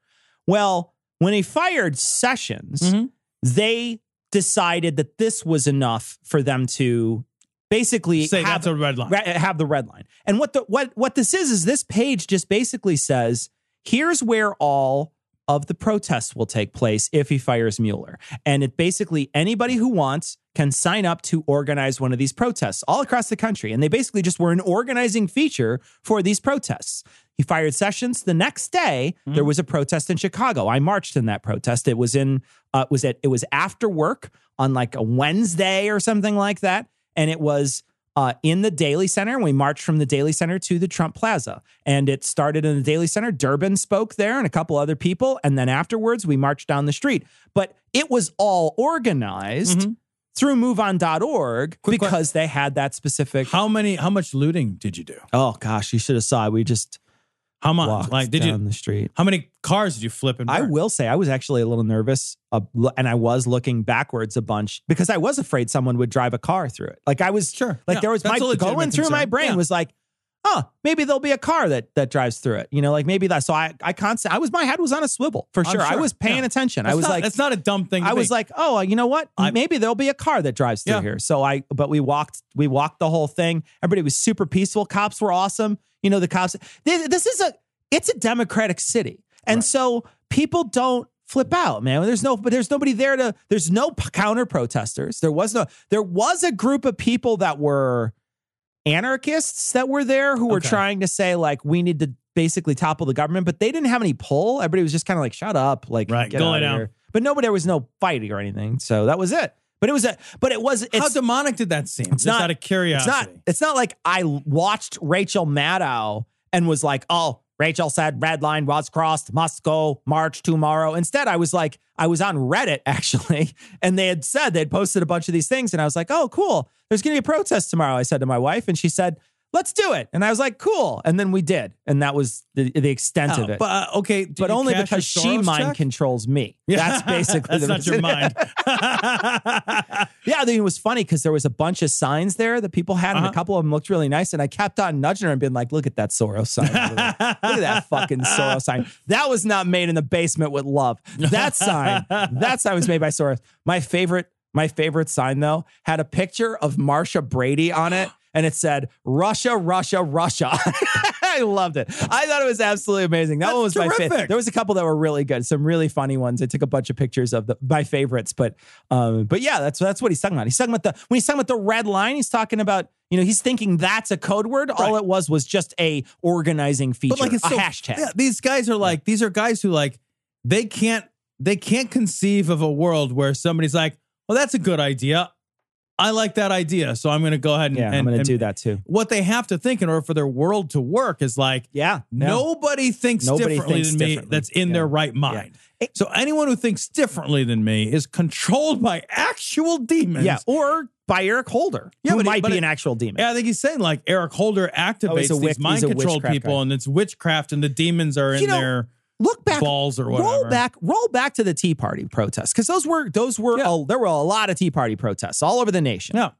Well, when he fired Sessions, Mhm. they decided that this was enough for them to basically Say have that's a red line. Have the red line. And what the what what this is is this page just basically says here's where all of the protests will take place if he fires Mueller. And it basically anybody who wants can sign up to organize one of these protests all across the country. And they basically just were an organizing feature for these protests. He fired Sessions. The next day, there was a protest in Chicago. I marched in that protest. It was in uh, was it it was after work on like a Wednesday or something like that, and it was uh, in the Daley Center. We marched from the Daley Center to the Trump Plaza, and it started in the Daley Center. Durbin spoke there, and a couple other people, and then afterwards we marched down the street. But it was all organized through MoveOn.org because they had that specific. How many? How much looting did you do? Oh gosh, you should have saw. We just How much? Like, did down you? the street. How many cars did you flip and I will say I was actually a little nervous, uh, and I was looking backwards a bunch because I was afraid someone would drive a car through it. Like I was Sure. like Yeah, there was my that's going through my brain Yeah. was like, oh, maybe there'll be a car that that drives through it. You know, like maybe that. So I I constant I was my head was on a swivel for I'm sure. I was paying Yeah. attention. I was not- like, that's not a dumb thing. To I was like, oh, you know what? I- Maybe there'll be a car that drives through Yeah. here. So I, but we walked, we walked the whole thing. Everybody was super peaceful. Cops were awesome. You know, the cops. This, this is a, it's a democratic city, and so people don't flip out, man. There's no, but there's nobody there to. There's no counter protesters. There was no. There was a group of people that were anarchists that were there who were Okay. trying to say like we need to basically topple the government, but they didn't have any pull. Everybody was just kind of like, shut up, like Right, get out here. But nobody, there was no fighting or anything, so that was it. But it was a, but it was. It's How demonic did that seem? it's Just not out of curiosity. It's not. It's not like I watched Rachel Maddow and was like, "Oh, Rachel said red line was crossed, must go march tomorrow." Instead, I was like, I was on Reddit *laughs* actually, and they had said they'd posted a bunch of these things, and I was like, "Oh, cool. There's going to be a protest tomorrow." I said to my wife, and she said, "Let's do it." And I was like, "Cool." And then we did, and that was the, the extent Oh, of it. But uh, okay, but only because she mind check? controls me. *laughs* Yeah. That's basically That's the not your mind. *laughs* *laughs* Yeah, I think it was funny because there was a bunch of signs there that people had, and Uh-huh. a couple of them looked really nice. And I kept on nudging her and being like, "Look at that Soros sign! Look at that fucking Soros sign! That was not made in the basement with love. That sign, that sign was made by Soros. My favorite, my favorite sign though had a picture of Marcia Brady on it, and it said "Russia, Russia, Russia." *laughs* I loved it. I thought it was absolutely amazing. That That's one was my favorite. terrific. There was a couple that were really good, some really funny ones. I took a bunch of pictures of the, my favorites, but um, but yeah, that's that's what he's talking about. He's talking about the when he's talking about the red line. He's talking about you know he's thinking that's a code word. All it was was just a organizing feature, but like it's a so, hashtag. Yeah, these guys are like these are guys who like they can't they can't conceive of a world where somebody's like, well, that's a good idea. I like that idea, so I'm going to go ahead and, Yeah, and I'm going to do that too. What they have to think in order for their world to work is like, Yeah, no. nobody thinks Nobody differently thinks than me that's in Yeah. their right mind. So anyone who thinks differently than me is controlled by actual demons. yeah, or by Eric Holder, Yeah, who might but be an actual demon. Yeah, I think he's saying like Eric Holder activates Oh, he's these mind controlled people, guy. and it's witchcraft, and the demons are in You know, their Look back, balls or whatever. roll back, roll back to the Tea Party protests because those were those were Yeah. a- there were a lot of Tea Party protests all over the nation. Yeah.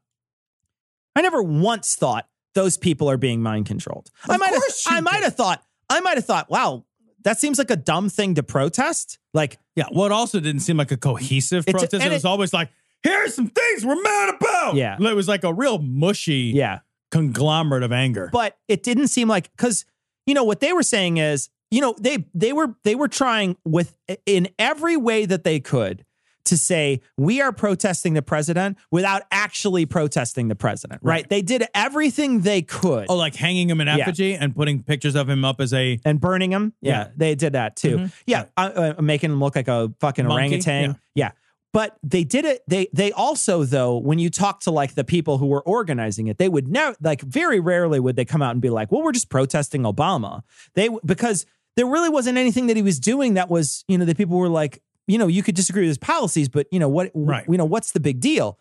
I never once thought those people are being mind controlled. I might have, I might have thought, I might have thought, wow, that seems like a dumb thing to protest. Like, Yeah, well, it also didn't seem like a cohesive protest. and it was it- always like, here's some things we're mad about. Yeah. it was like a real mushy yeah, conglomerate of anger. but it didn't seem like because you know what they were saying is, you know, they they were they were trying with in every way that they could to say we are protesting the president without actually protesting the president. Right? Right. They did everything they could. oh, like hanging him in Yeah. effigy and putting pictures of him up as a and burning him. Yeah, Yeah. they did that too. Mhm. Yeah, uh, uh, making him look like a fucking Monkey, orangutan. yeah. Yeah. But they did it. They they also though, when you talk to like the people who were organizing it, they would never like very rarely would they come out and be like, "Well, we're just protesting Obama." They because there really wasn't anything that he was doing that was you know that people were like, you know, you could disagree with his policies, but you know what, Right. you know what's the big deal?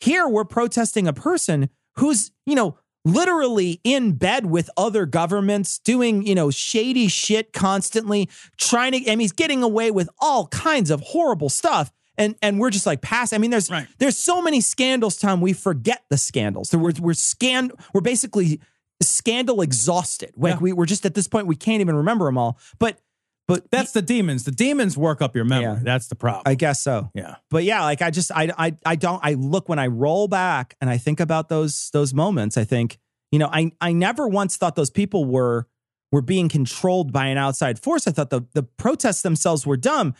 Here we're protesting a person who's, you know, literally in bed with other governments, doing, you know, shady shit constantly, trying to, mean, he's getting away with all kinds of horrible stuff. And and we're just like pass. I mean, there's Right. there's so many scandals, Tom. We forget the scandals. We're we're scan we're basically scandal exhausted. Like Yeah. we we're just at this point we can't even remember them all. But but that's the demons. The demons work up your memory. Yeah. That's the problem. I guess so. yeah. But yeah, like I just I I I don't I look when I roll back and I think about those those moments, I think, you know, I I never once thought those people were were being controlled by an outside force. I thought the the protests themselves were dumb.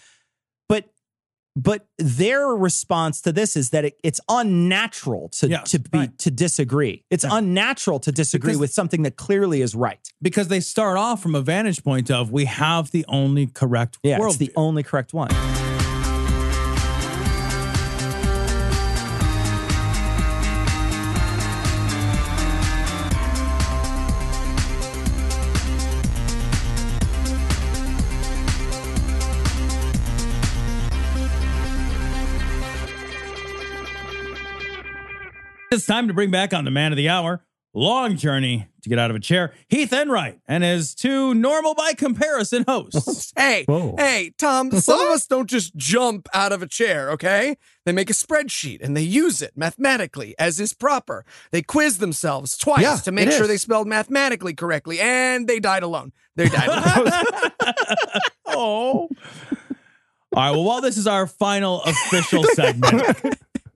But their response to this is that it, it's unnatural to Yeah, to be right. to disagree. It's Yeah. unnatural to disagree Because- with something that clearly is right. Because they start off from a vantage point of we have the only correct Yeah, world. it's the only correct one. It's time to bring back on the man of the hour. Long journey to get out of a chair. Heath Enright and his two normal by comparison hosts. *laughs* Hey, Whoa. hey, Tom, some of us don't just jump out of a chair, okay? They make a spreadsheet and they use it mathematically as is proper. They quiz themselves twice Yeah, to make sure is. they spelled mathematically correctly, and they died alone. They died alone. *laughs* *laughs* oh. All right. Well, while this is our final official segment,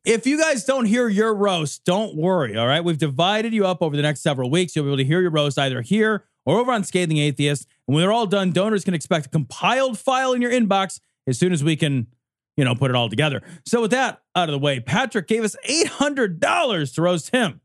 if you guys don't hear your roast, don't worry. All right. We've divided you up over the next several weeks. You'll be able to hear your roast either here or over on Scathing Atheist. And when they're all done, donors can expect a compiled file in your inbox as soon as we can, you know, put it all together. So with that out of the way, Patrick gave us $800 to roast him.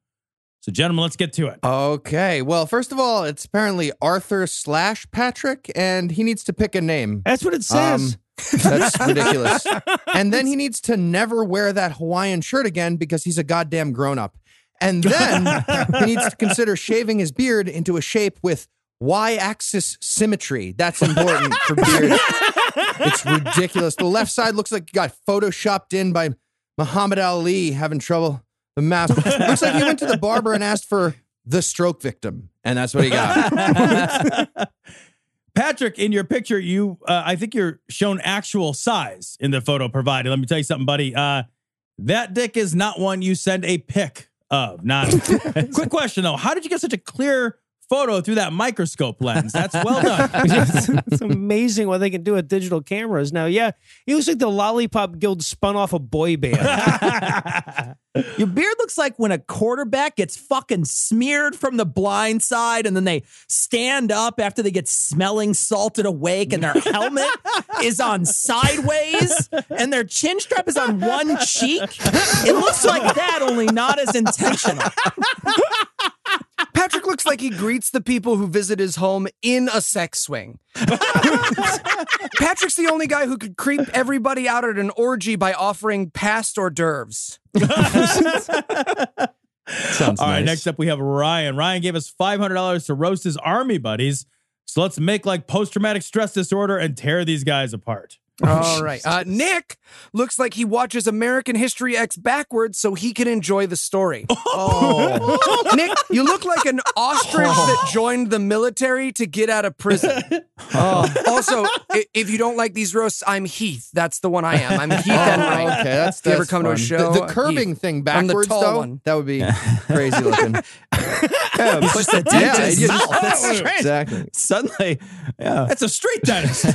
So, gentlemen, let's get to it. Okay. Well, first of all, it's apparently Arthur slash Patrick, and he needs to pick a name. That's what it says. Um, that's ridiculous. *laughs* And then he needs to never wear that Hawaiian shirt again because he's a goddamn grown up. And then he needs to consider shaving his beard into a shape with Y axis symmetry. That's important for beard. It's ridiculous. The left side looks like it got photoshopped in by Muhammad Ali having trouble. The mask looks like he went to the barber and asked for the stroke victim, and that's what he got. *laughs* Patrick, in your picture, you uh, I think you're shown actual size in the photo provided. Let me tell you something, buddy. Uh, that dick is not one you send a pic of. Not. *laughs* Quick question though: How did you get such a clear photo through that microscope lens? That's well done. *laughs* it's, it's amazing what they can do with digital cameras now. Yeah, he looks like the Lollipop Guild spun off a boy band. *laughs* Your beard looks like when a quarterback gets fucking smeared from the blind side and then they stand up after they get smelling salted awake and their helmet *laughs* is on sideways and their chin strap is on one cheek. It looks like that, only not as intentional. Patrick looks like he greets the people who visit his home in a sex swing. *laughs* Patrick's the only guy who could creep everybody out at an orgy by offering past hors d'oeuvres. *laughs* Sounds nice. All right, next up we have Ryan. Ryan gave us $500 to roast his army buddies. So let's make like post traumatic stress disorder and tear these guys apart. *laughs* All right. Uh, Nick looks like he watches American History X backwards so he can enjoy the story. *laughs* Oh. *laughs* Nick, you look like an ostrich that joined the military to get out of prison. Oh. Also, i- if you don't like these roasts, I'm Heath. That's the one I am. I'm Heath Oh, Enright. okay, that's, If you ever that's come to a fun. show, The, the curving Heath. thing I'm the backwards, tall though, one. that would be crazy looking. Yeah, puts the dent Yeah, in his you mouth. That's strange. Exactly. Suddenly, yeah. That's a street dentist.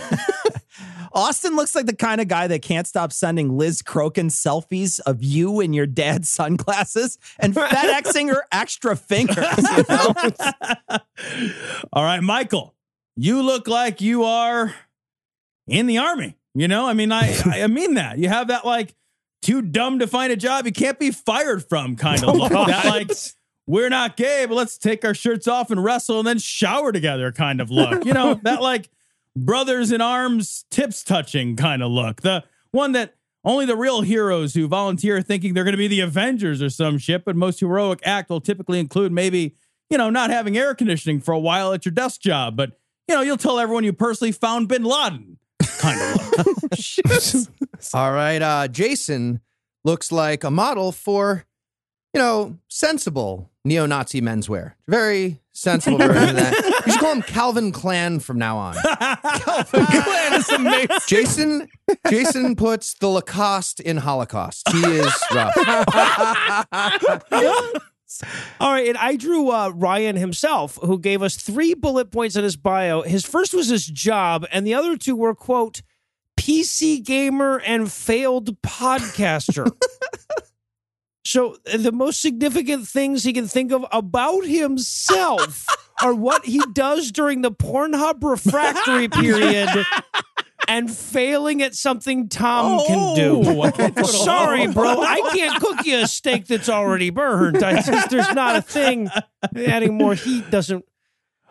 Austin looks like the kind of guy that can't stop sending Liz Crokin selfies of you in your dad's *laughs* sunglasses and FedExing her extra fingers. You *laughs* know? All right, Michael, you look like you are in the army. You know, I mean, I I mean that. You have that like too dumb to find a job you can't be fired from kind of oh look. That like we're not gay, but let's take our shirts off and wrestle and then shower together kind of look. You know, that like brothers in arms tips touching kind of look. The one that only the real heroes who volunteer thinking they're going to be the Avengers or some shit, but most heroic act will typically include maybe, you know, not having air conditioning for a while at your desk job, but you know, you'll tell everyone you personally found bin Laden kind of look. *laughs* *laughs* All right. Uh, Jason looks like a model for, you know, sensible neo Nazi menswear. Very sensible version of that. *laughs* You should call him Calvin Klan from now on. *laughs* Calvin Clan is amazing. Jason Jason puts the Lacoste in Holocaust. He is rough. *laughs* All right, and I drew uh, Ryan himself, who gave us three bullet points in his bio. His first was his job, and the other two were quote PC gamer and failed podcaster. So uh, the most significant things he can think of about himself *laughs* are what he does during the Pornhub refractory *laughs* period. And failing at something Tom can do. Oh, can't put a- Sorry, bro. *laughs* I can't cook you a steak that's already burned. I just, there's not a thing. Adding more heat doesn't.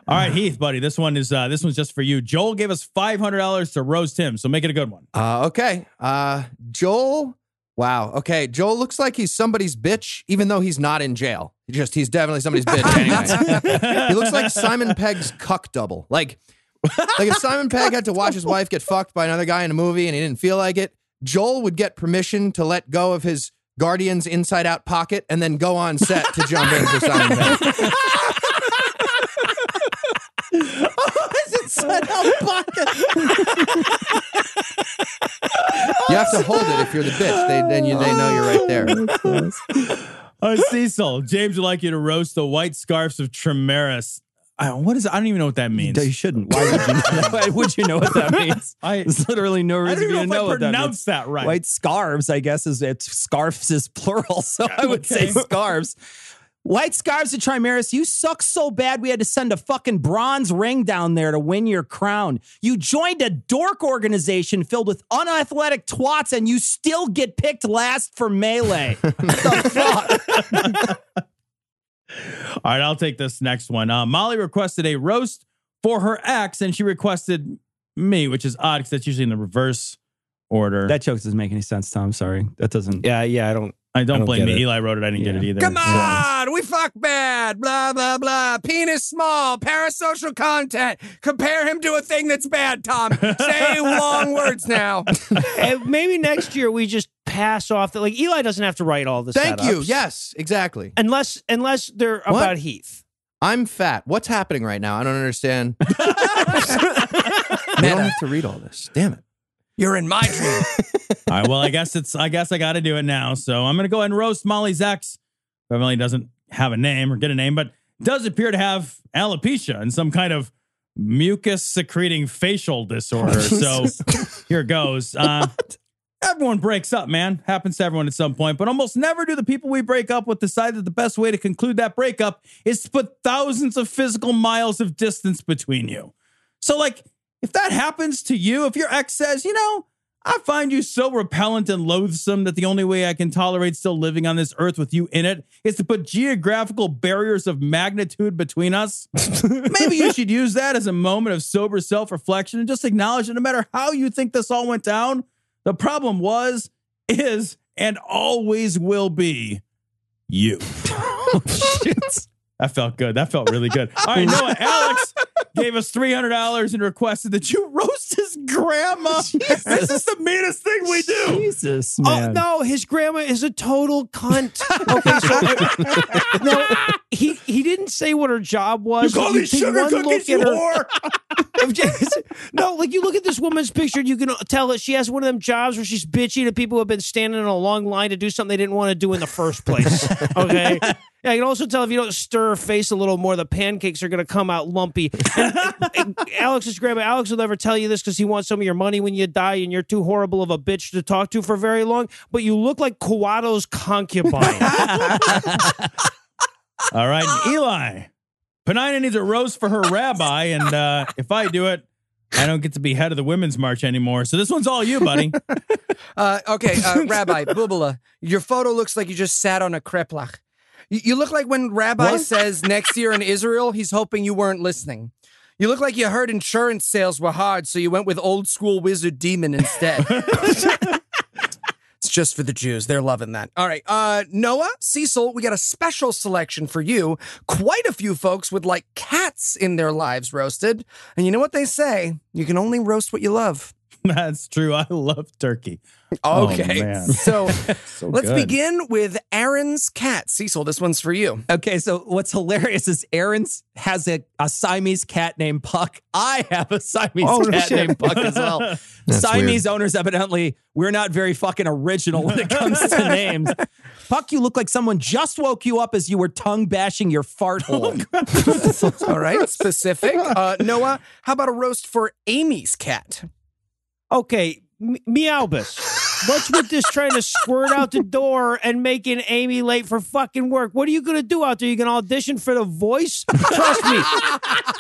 All right, Heath, buddy, this one is uh, this one's just for you. Joel gave us five hundred dollars to roast him, so make it a good one. Uh, okay. Uh, Joel. Wow. Okay. Joel looks like he's somebody's bitch, even though he's not in jail. He just he's definitely somebody's *laughs* bitch anyway. he looks like *laughs* Simon Pegg's cuck double. Like, like if Simon Pegg had to watch his wife get fucked by another guy in a movie and he didn't feel like it, Joel would get permission to let go of his Guardians Inside Out pocket and then go on set to jump in for Simon Pegg. *laughs* Is it set up pocket? You have to hold it if you're the bitch. They, then you, they know you're right there. Oh, *laughs* All right, Cecil, James would like you to roast the white scarfs of Trimaris. I, what is? I don't even know what that means. You shouldn't. Why would you know? *laughs* Why would you know what that means? *laughs* I, There's literally no I reason don't for you to even know know if I what that means. pronounced that right. White scarves, I guess, is it's scarves is plural, so I would say scarves. White Scarves of Trimaris, you suck so bad we had to send a fucking bronze ring down there to win your crown. You joined a dork organization filled with unathletic twats and you still get picked last for melee. *laughs* the fuck? *laughs* All right, I'll take this next one. Uh, Molly requested a roast for her ex, and she requested me, which is odd because that's usually in the reverse order. That joke doesn't make any sense, Tom. Sorry. That doesn't. Yeah, yeah, I don't. I don't, I don't blame me. it. Eli wrote it. I didn't get it either. Come So- on, we fuck bad, blah, blah, blah. Penis small, parasocial content. Compare him to a thing that's bad, Tom. Say *laughs* long words now. *laughs* And maybe next year we just pass off that. Like Eli doesn't have to write all this. Thank you. Yes, exactly. Unless unless they're What? about Heath. I'm fat. What's happening right now? I don't understand. *laughs* I don't have to read all this. Damn it. You're in my dream. All right. Well, I guess it's. I guess I got to do it now. So I'm gonna go ahead and roast Molly's ex. Evidently doesn't have a name or get a name, but does appear to have alopecia and some kind of mucus secreting facial disorder. *laughs* so here goes. Uh, *laughs* everyone breaks up, man. Happens to everyone at some point, but almost never do the people we break up with decide that the best way to conclude that breakup is to put thousands of physical miles of distance between you. So, like, if that happens to you, if your ex says, you know, I find you so repellent and loathsome that the only way I can tolerate still living on this earth with you in it is to put geographical barriers of magnitude between us. *laughs* Maybe you should use that as a moment of sober self reflection and just acknowledge that no matter how you think this all went down, the problem was, is, and always will be you. *laughs* Oh, That felt good. That felt really good. All right, Noah, *laughs* Alex gave us $300 and requested that you roast his grandma. *laughs* This is the meanest thing we do. Jesus, Oh no, his grandma is a total cunt. *laughs* Okay, so no, he he didn't say what her job was. You call take sugar cookies, you at no, like you look at this woman's picture, and you can tell that she has one of them jobs where she's bitchy to people who have been standing in a long line to do something they didn't want to do in the first place. *laughs* Okay. Yeah, you can also tell if you don't stir her face a little more, the pancakes are going to come out lumpy. And, and Alex's grandma, Alex will never tell you this because he wants some of your money when you die, and you're too horrible of a bitch to talk to for very long. But you look like Kawato's concubine. *laughs* All right, Eli. Panina needs a roast for her rabbi, and uh, if I do it, I don't get to be head of the women's march anymore. So this one's all you, buddy. *laughs* Uh, okay, uh, Rabbi Bubala, your photo looks like you just sat on a kreplach. You, you look like when Rabbi What? says next year in Israel, he's hoping you weren't listening. You look like you heard insurance sales were hard, so you went with old school wizard demon instead. *laughs* it's just for the Jews. They're loving that. All right. Uh, Noah, Cecil, we got a special selection for you. Quite a few folks would like cats in their lives roasted. And you know what they say? You can only roast what you love. *laughs* That's true. I love turkey. Oh, Okay. man. so, *laughs* So let's good. begin with Aaron's cat. Cecil, this one's for you. Okay, so what's hilarious is Aaron's has a, a Siamese cat named Puck. I have a Siamese Oh, cat shit. named Puck as *laughs* well. That's Siamese owners, evidently, we're not very fucking original when it comes to names. Puck, you look like someone just woke you up as you were tongue bashing your fart hole. All right, specific. Uh, Noah, how about a roast for Amy's cat? Okay, M- Meowbus. What's with this trying to squirt out the door and making Amy late for fucking work? What are you gonna do out there? You gonna audition for the voice? Trust me,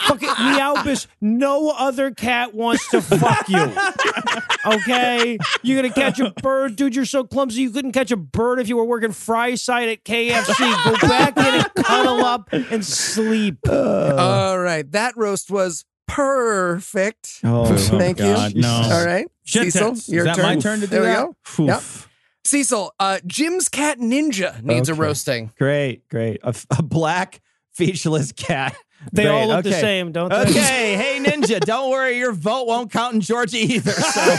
fucking Meowbus. No other cat wants to fuck you. Okay, you're gonna catch a bird, dude. You're so clumsy you couldn't catch a bird if you were working fry side at KFC. Go back in and cuddle up and sleep. Uh, all right, that roast was perfect. Oh, *laughs* Thank God, you. no. All right, Shit Cecil, tits. Is that turn. my turn to do there that? we go. Yep. Cecil, uh, Jim's cat Ninja needs a roasting. Great, great. A, a black featureless cat. They Great, all look the same, don't they? Okay, hey Ninja, *laughs* don't worry, your vote won't count in Georgia either. So. *laughs*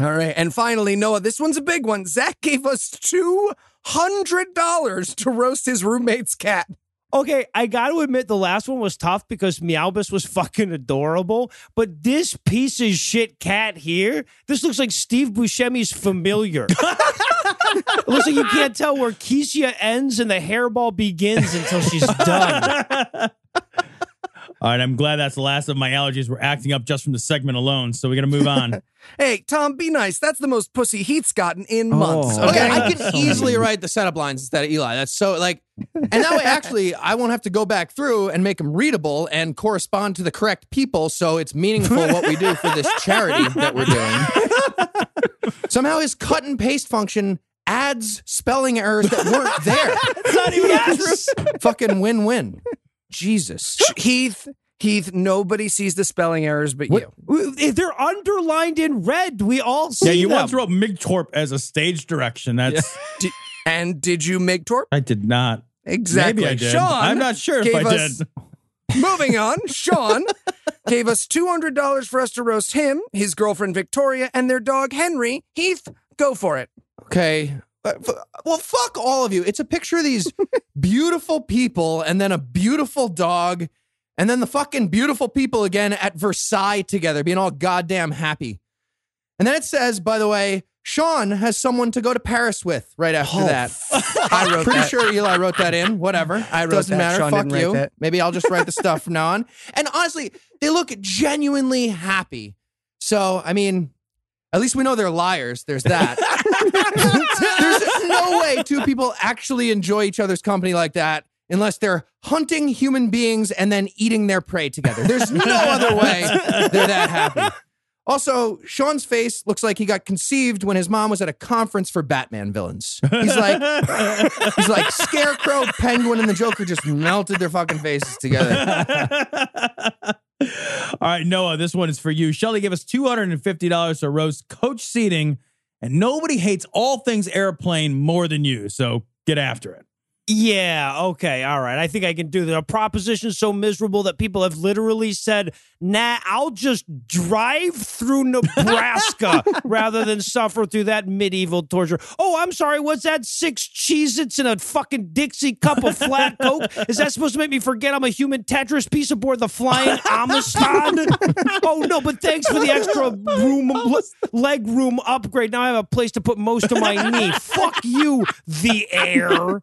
All right, and finally, Noah, this one's a big one. Zach gave us two hundred dollars to roast his roommate's cat. Okay, I got to admit the last one was tough because Meowbus was *laughs* fucking adorable, but this piece of shit cat here, this looks like Steve Buscemi's familiar. *laughs* it looks like you can't tell where Keisha ends and the hairball begins until she's done. *laughs* All right, I'm glad that's the last of my allergies We're acting up just from the segment alone. So we got to move on. *laughs* Hey, Tom, be nice. That's the most pussy Heath's gotten in oh. months. Oh, okay, Okay. I can *laughs* easily write the setup lines instead of Eli. That's so like, and that way, actually, I won't have to go back through and make them readable and correspond to the correct people, so it's meaningful what we do for this charity that we're doing. *laughs* Somehow, his cut and paste function adds spelling errors that weren't there. It's not even yes. Fucking win-win. Jesus. Heath, Heath, nobody sees the spelling errors but you. They're underlined in red, we all see yeah, you them. once wrote MIGTORP as a stage direction. That's *laughs* Di- and did you make torp? I did not. Exactly. Maybe I did. Sean I'm not sure if I us- did. *laughs* Moving on, *laughs* Sean gave us $200 for us to roast him, his girlfriend Victoria, and their dog Henry. Heath, go for it. Okay. Uh, Well, fuck all of you. It's a picture of these *laughs* beautiful people and then a beautiful dog and then the fucking beautiful people again at Versailles together being all goddamn happy. And then it says, by the way, Sean has someone to go to Paris with right after Oh, that. I wrote Pretty that. sure Eli wrote that in. Whatever. *laughs* I wrote Doesn't that. matter. Sean Fuck you. Maybe I'll just write the *laughs* stuff from now on. And honestly, they look genuinely happy. So, I mean, at least we know they're liars. There's that. There's no way two people actually enjoy each other's company like that unless they're hunting human beings and then eating their prey together. There's no other way they're that happy. Also, Sean's face looks like he got conceived when his mom was at a conference for Batman villains. He's like, he's like Scarecrow, Penguin, and the Joker just melted their fucking faces together. All right, Noah, this one is for you. Shelly gave us $250 to roast coach seating, and nobody hates all things airplane more than you. So get after it. Yeah, okay, all right. I think I can do that. A proposition so miserable that people have literally said, nah, I'll just drive through Nebraska *laughs* rather than suffer through that medieval torture. Oh, I'm sorry, what's that? Six Cheez Its and a fucking Dixie cup of flat Coke? Is that supposed to make me forget I'm a human Tetris piece aboard the flying Amistad? *laughs* oh, no, but thanks for the extra room, *laughs* leg room upgrade. Now I have a place to put most of my knee. Fuck you, the air.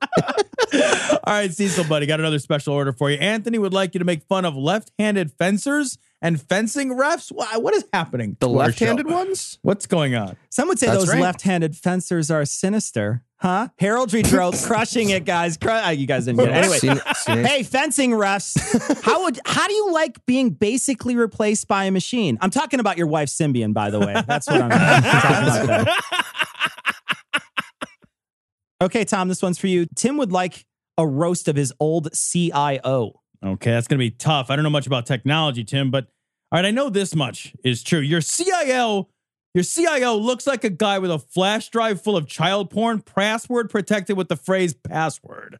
All right, Cecil, buddy, got another special order for you. Anthony would like you to make fun of left-handed fencers and fencing refs. Why- What is happening? The left-handed show? ones? What's going on? Some would say That's those right. left-handed fencers are sinister, huh? Heraldry drill, *laughs* crushing it, guys. Cru- uh, you guys didn't get it. Anyway, Seen- seen it. hey, fencing refs, how would how do you like being basically replaced by a machine? I'm talking about your wife Symbian, by the way. That's what I'm talking about. There. *laughs* Okay, Tom, this one's for you. Tim would like a roast of his old CIO. Okay, that's going to be tough. I don't know much about technology, Tim, but all right, I know this much is true. Your CIO, your CIO looks like a guy with a flash drive full of child porn, password protected with the phrase password.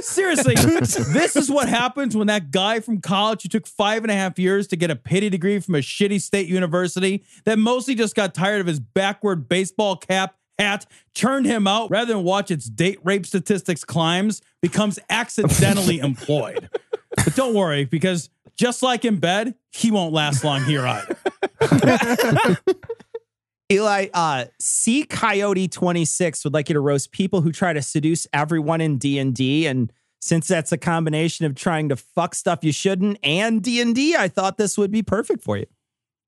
Seriously, *laughs* this is what happens when that guy from college who took five and a half years to get a pity degree from a shitty state university that mostly just got tired of his backward baseball cap hat, churned him out rather than watch its date rape statistics climbs, becomes accidentally *laughs* employed. But don't worry, because just like in bed, he won't last long here either. *laughs* Eli, uh, C Coyote 26 would like you to roast people who try to seduce everyone in D&D. And since that's a combination of trying to fuck stuff you shouldn't and D&D, I thought this would be perfect for you.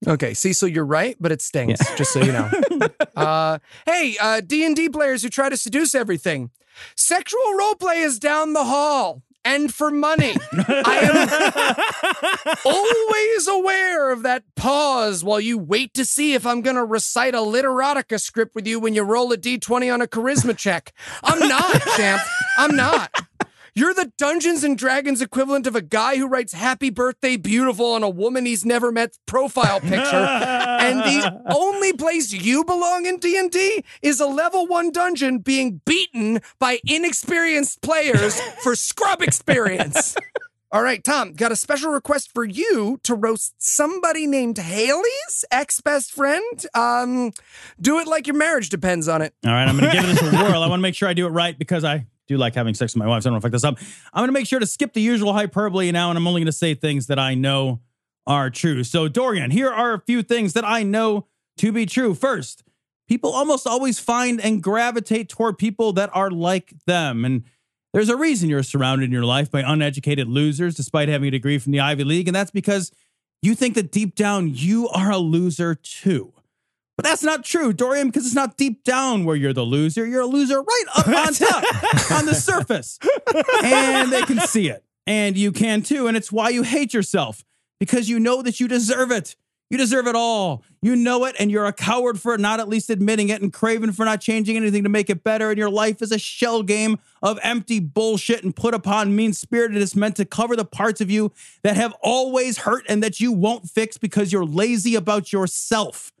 Okay, Cecil, you're right, but it stings, just so you know. *laughs* uh, hey, uh, D&D players who try to seduce everything. Sexual roleplay is down the hall. And for money. I am *laughs* always aware of that pause while you wait to see if I'm going to recite a literotica script with you when you roll a d20 on a charisma check. I'm not, champ. I'm not. You're the Dungeons and Dragons equivalent of a guy who writes happy birthday beautiful on a woman he's never met profile picture. *laughs* and the only place you belong in D&D is a level 1 dungeon being beaten by inexperienced players *laughs* for scrub experience. All right, Tom, got a special request for you to roast somebody named Haley's ex best friend. Um, do it like your marriage depends on it. All right, I'm going to give this a *laughs* whirl. I want to make sure I do it right because I do like having sex with my wife. So I don't fuck this up. I'm going to make sure to skip the usual hyperbole now, and I'm only going to say things that I know are true. So, Dorian, here are a few things that I know to be true. First, people almost always find and gravitate toward people that are like them. And There's a reason you're surrounded in your life by uneducated losers despite having a degree from the Ivy League, and that's because you think that deep down you are a loser too. But that's not true, Dorian, because it's not deep down where you're the loser. You're a loser right up *laughs* on top, on the surface. And they can see it. And you can too. And it's why you hate yourself, because you know that you deserve it. You deserve it all. You know it, and you're a coward for not at least admitting it, and craven for not changing anything to make it better. And your life is a shell game of empty bullshit and put upon mean spiritedness meant to cover the parts of you that have always hurt and that you won't fix because you're lazy about yourself.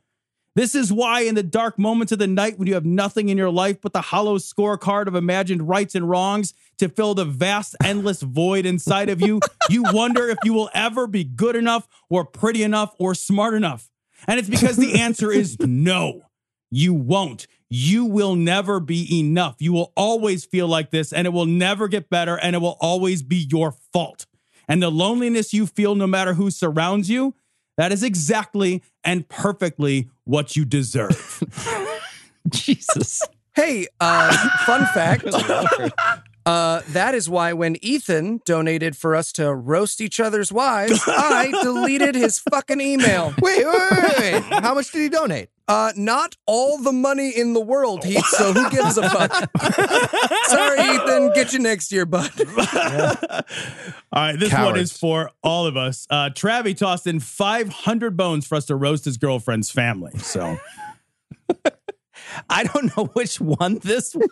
This is why, in the dark moments of the night, when you have nothing in your life but the hollow scorecard of imagined rights and wrongs to fill the vast, endless void inside of you, *laughs* you wonder if you will ever be good enough or pretty enough or smart enough. And it's because the answer is *laughs* no, you won't. You will never be enough. You will always feel like this, and it will never get better, and it will always be your fault. And the loneliness you feel, no matter who surrounds you, that is exactly and perfectly what you deserve. *laughs* Jesus. Hey, uh, fun fact. *laughs* Uh, that is why when Ethan donated for us to roast each other's wives, *laughs* I deleted his fucking email. *laughs* Wait, wait, wait, wait. *laughs* How much did he donate? Uh, not all the money in the world, Heath, so who gives a fuck? Sorry, Ethan. Get you next year, bud. All right, this one is for all of us. Uh, Travi tossed in 500 bones for us to roast his girlfriend's family. So I don't know which one this was.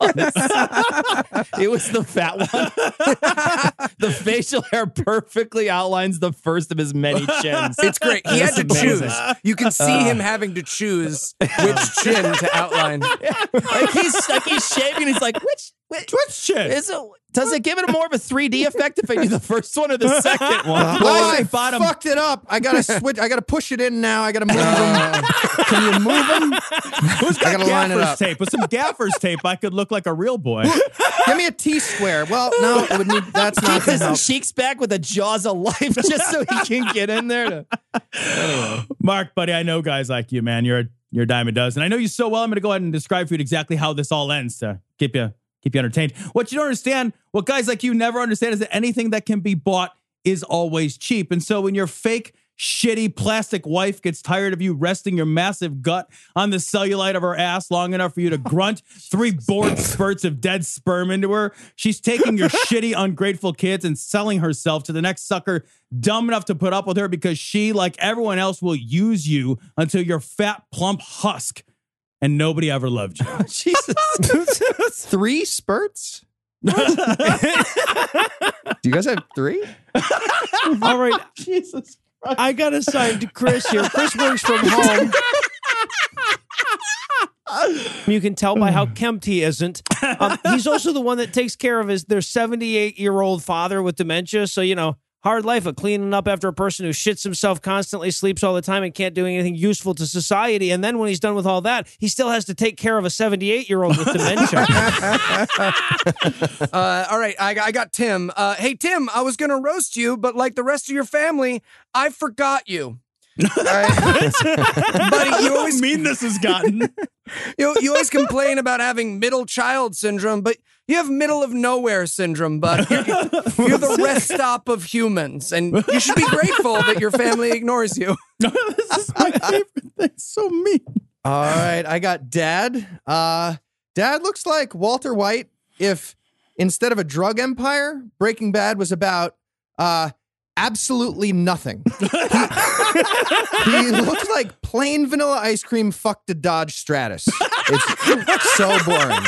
it was the fat one. the facial hair perfectly outlines the first of his many chins. It's great. He had to amazing. choose. You can see Uh. him having to choose which chin to outline. *laughs* like he's like he's shaving. He's like, which which, which? Is it, does it give it more of a 3D *laughs* effect if I do the first one or the second one? *laughs* Oh, I fucked it up. I gotta switch. I gotta push it in now. I gotta move uh. them. Can you move them? Who's I got gotta line it gaffer's up. tape? With some gaffer's tape, I could look like a real boy. *laughs* Give me a T square. Well, no, it would need. That's not Keep gonna his help. cheeks back with the jaws of life just so he can get in there. To... Mark, buddy, I know guys like you, man. You're a, you're a dime a dozen. I know you so well. I'm going to go ahead and describe for you exactly how this all ends to keep you keep you entertained. What you don't understand, what guys like you never understand, is that anything that can be bought is always cheap. And so when your fake, shitty plastic wife gets tired of you resting your massive gut on the cellulite of her ass long enough for you to *laughs* oh, grunt three bored spurts of dead sperm into her, she's taking your *laughs* shitty, ungrateful kids and selling herself to the next sucker dumb enough to put up with her because she, like everyone else, will use you until you're fat, plump husk. And nobody ever loved you. *laughs* Jesus. *laughs* Three spurts? *laughs* Do you guys have three? All right. Jesus. I got assigned to Chris here. Chris works from home. You can tell by how kempt he isn't. Um, he's also the one that takes care of his their 78 year old father with dementia. So you know, hard life of cleaning up after a person who shits himself constantly, sleeps all the time, and can't do anything useful to society. And then when he's done with all that, he still has to take care of a 78 year old with dementia. *laughs* *laughs* Uh, all right, I, I got Tim. Uh, hey, Tim, I was going to roast you, but like the rest of your family, I forgot you. All right. Buddy, you always mean this has gotten. *laughs* you, you always complain about having middle child syndrome, but you have middle of nowhere syndrome, bud. You're, *laughs* you're the rest stop of humans, and you should be grateful that your family ignores you. *laughs* this is my favorite thing. So mean. All right, I got dad. Uh, dad looks like Walter White if instead of a drug empire, Breaking Bad was about uh, absolutely nothing. He, he looks like plain vanilla ice cream fucked a Dodge Stratus. It's so boring.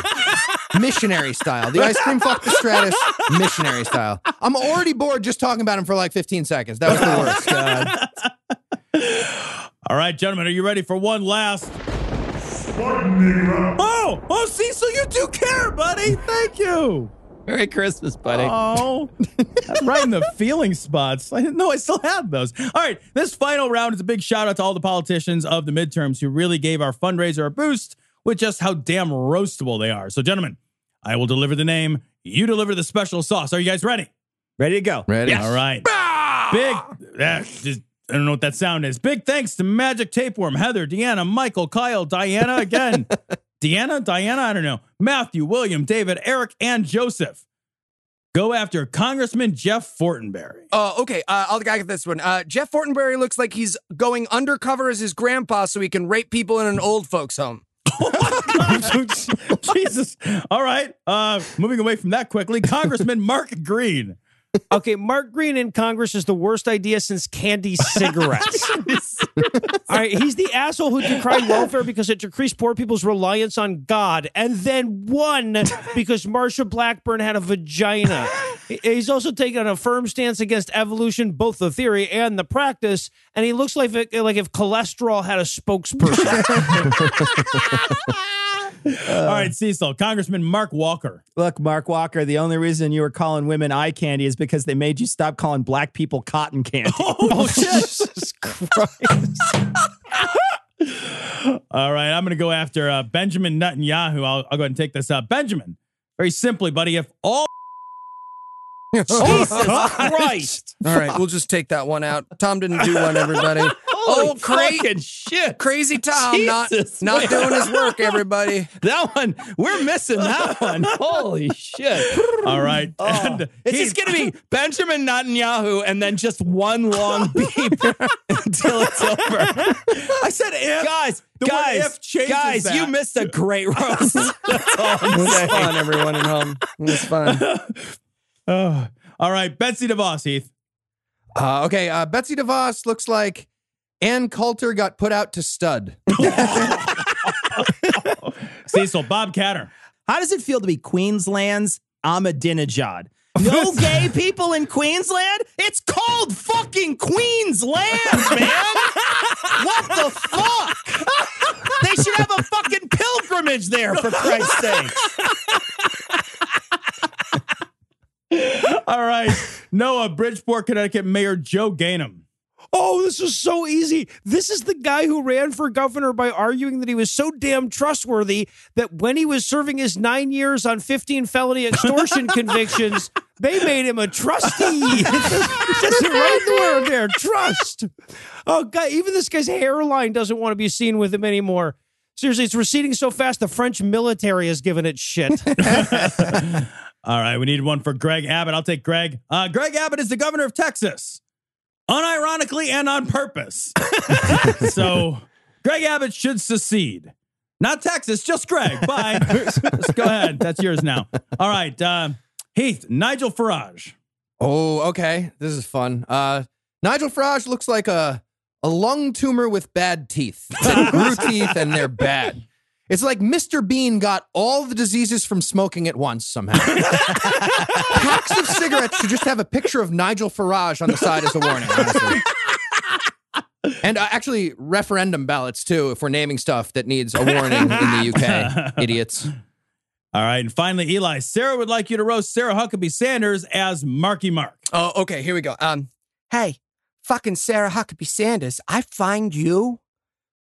Missionary style. The ice cream fucked the Stratus, missionary style. I'm already bored just talking about him for like 15 seconds. That was the worst. All right, gentlemen, are you ready for one last? Oh, oh, Cecil, you do care, buddy. Thank you. Merry Christmas, buddy. Oh, that's right in the *laughs* feeling spots. I didn't know I still had those. All right, this final round is a big shout out to all the politicians of the midterms who really gave our fundraiser a boost with just how damn roastable they are. So, gentlemen, I will deliver the name. You deliver the special sauce. Are you guys ready? Ready to go. Ready. All right. Big. That just. I don't know what that sound is. Big thanks to Magic Tapeworm, Heather, Deanna, Michael, Kyle, Diana again. *laughs* Deanna, Diana, I don't know. Matthew, William, David, Eric, and Joseph. Go after Congressman Jeff Fortenberry. Oh, okay. Uh, I'll get this one. Uh, Jeff Fortenberry looks like he's going undercover as his grandpa so he can rape people in an old folks' home. *laughs* *laughs* Jesus. All right. Uh, moving away from that quickly, Congressman *laughs* Mark Green. Okay, Mark Green in Congress is the worst idea since candy cigarettes. *laughs* All right, he's the asshole who decried welfare because it decreased poor people's reliance on God, and then won because Marsha Blackburn had a vagina. He's also taken a firm stance against evolution, both the theory and the practice, and he looks like like if cholesterol had a spokesperson. *laughs* All right, Cecil. Congressman Mark Walker. Look, Mark Walker, the only reason you were calling women eye candy is because they made you stop calling black people cotton candy. *laughs* Oh, *laughs* Jesus Christ. All right, I'm going to go after uh, Benjamin Netanyahu. I'll, I'll go ahead and take this up. Benjamin, very simply, buddy, if all. *laughs* Jesus Christ. All right, we'll just take that one out. Tom didn't do one, everybody. Oh, cra- fucking shit. crazy Tom not, Jesus, not man. doing his work, everybody. *laughs* That one, we're missing that *laughs* one. Holy shit. All right. Oh, And it's just going to be Benjamin Netanyahu and then just one long *laughs* beep until it's over. I said if. Guys, The guys, if guys, that. you missed a great roast. That's all I'm It was saying. fun, everyone at home. It was fun. Oh. all right, Betsy DeVos, Heath. Uh, okay, uh, Betsy DeVos looks like Ann Coulter got put out to stud. *laughs* Cecil, Bob Katter. How does it feel to be Queensland's Ahmadinejad? No *laughs* gay people in Queensland? It's called fucking Queensland, man. what the fuck? They should have a fucking pilgrimage there, for Christ's sake. All right, Noah, Bridgeport, Connecticut Mayor Joe Ganim. Oh, this is so easy. This is the guy who ran for governor by arguing that he was so damn trustworthy that when he was serving his nine years on 15 felony extortion *laughs* convictions, they made him a trustee. *laughs* Just right in the word there, trust. Oh, God, even this guy's hairline doesn't want to be seen with him anymore. Seriously, it's receding so fast, the French military has given it shit. *laughs* All right, we need one for Greg Abbott. I'll take Greg. Uh, Greg Abbott is the governor of Texas, unironically and on purpose. *laughs* so Greg Abbott should secede. Not Texas, just Greg. Bye. Just go ahead. That's yours now. All right, uh, Heath, Nigel Farage. Oh, okay. This is fun. Uh, Nigel Farage looks like a a lung tumor with bad teeth. That *laughs* grew teeth and they're bad. It's like Mr. Bean got all the diseases from smoking at once somehow. *laughs* Packs of cigarettes should just have a picture of Nigel Farage on the side as a warning. And uh, actually, referendum ballots too, if we're naming stuff that needs a warning in the UK. *laughs* Idiots. All right, and finally, Eli, Sarah would like you to roast Sarah Huckabee Sanders as Marky Mark. Oh, okay. Here we go. Um, hey, fucking Sarah Huckabee Sanders, I find you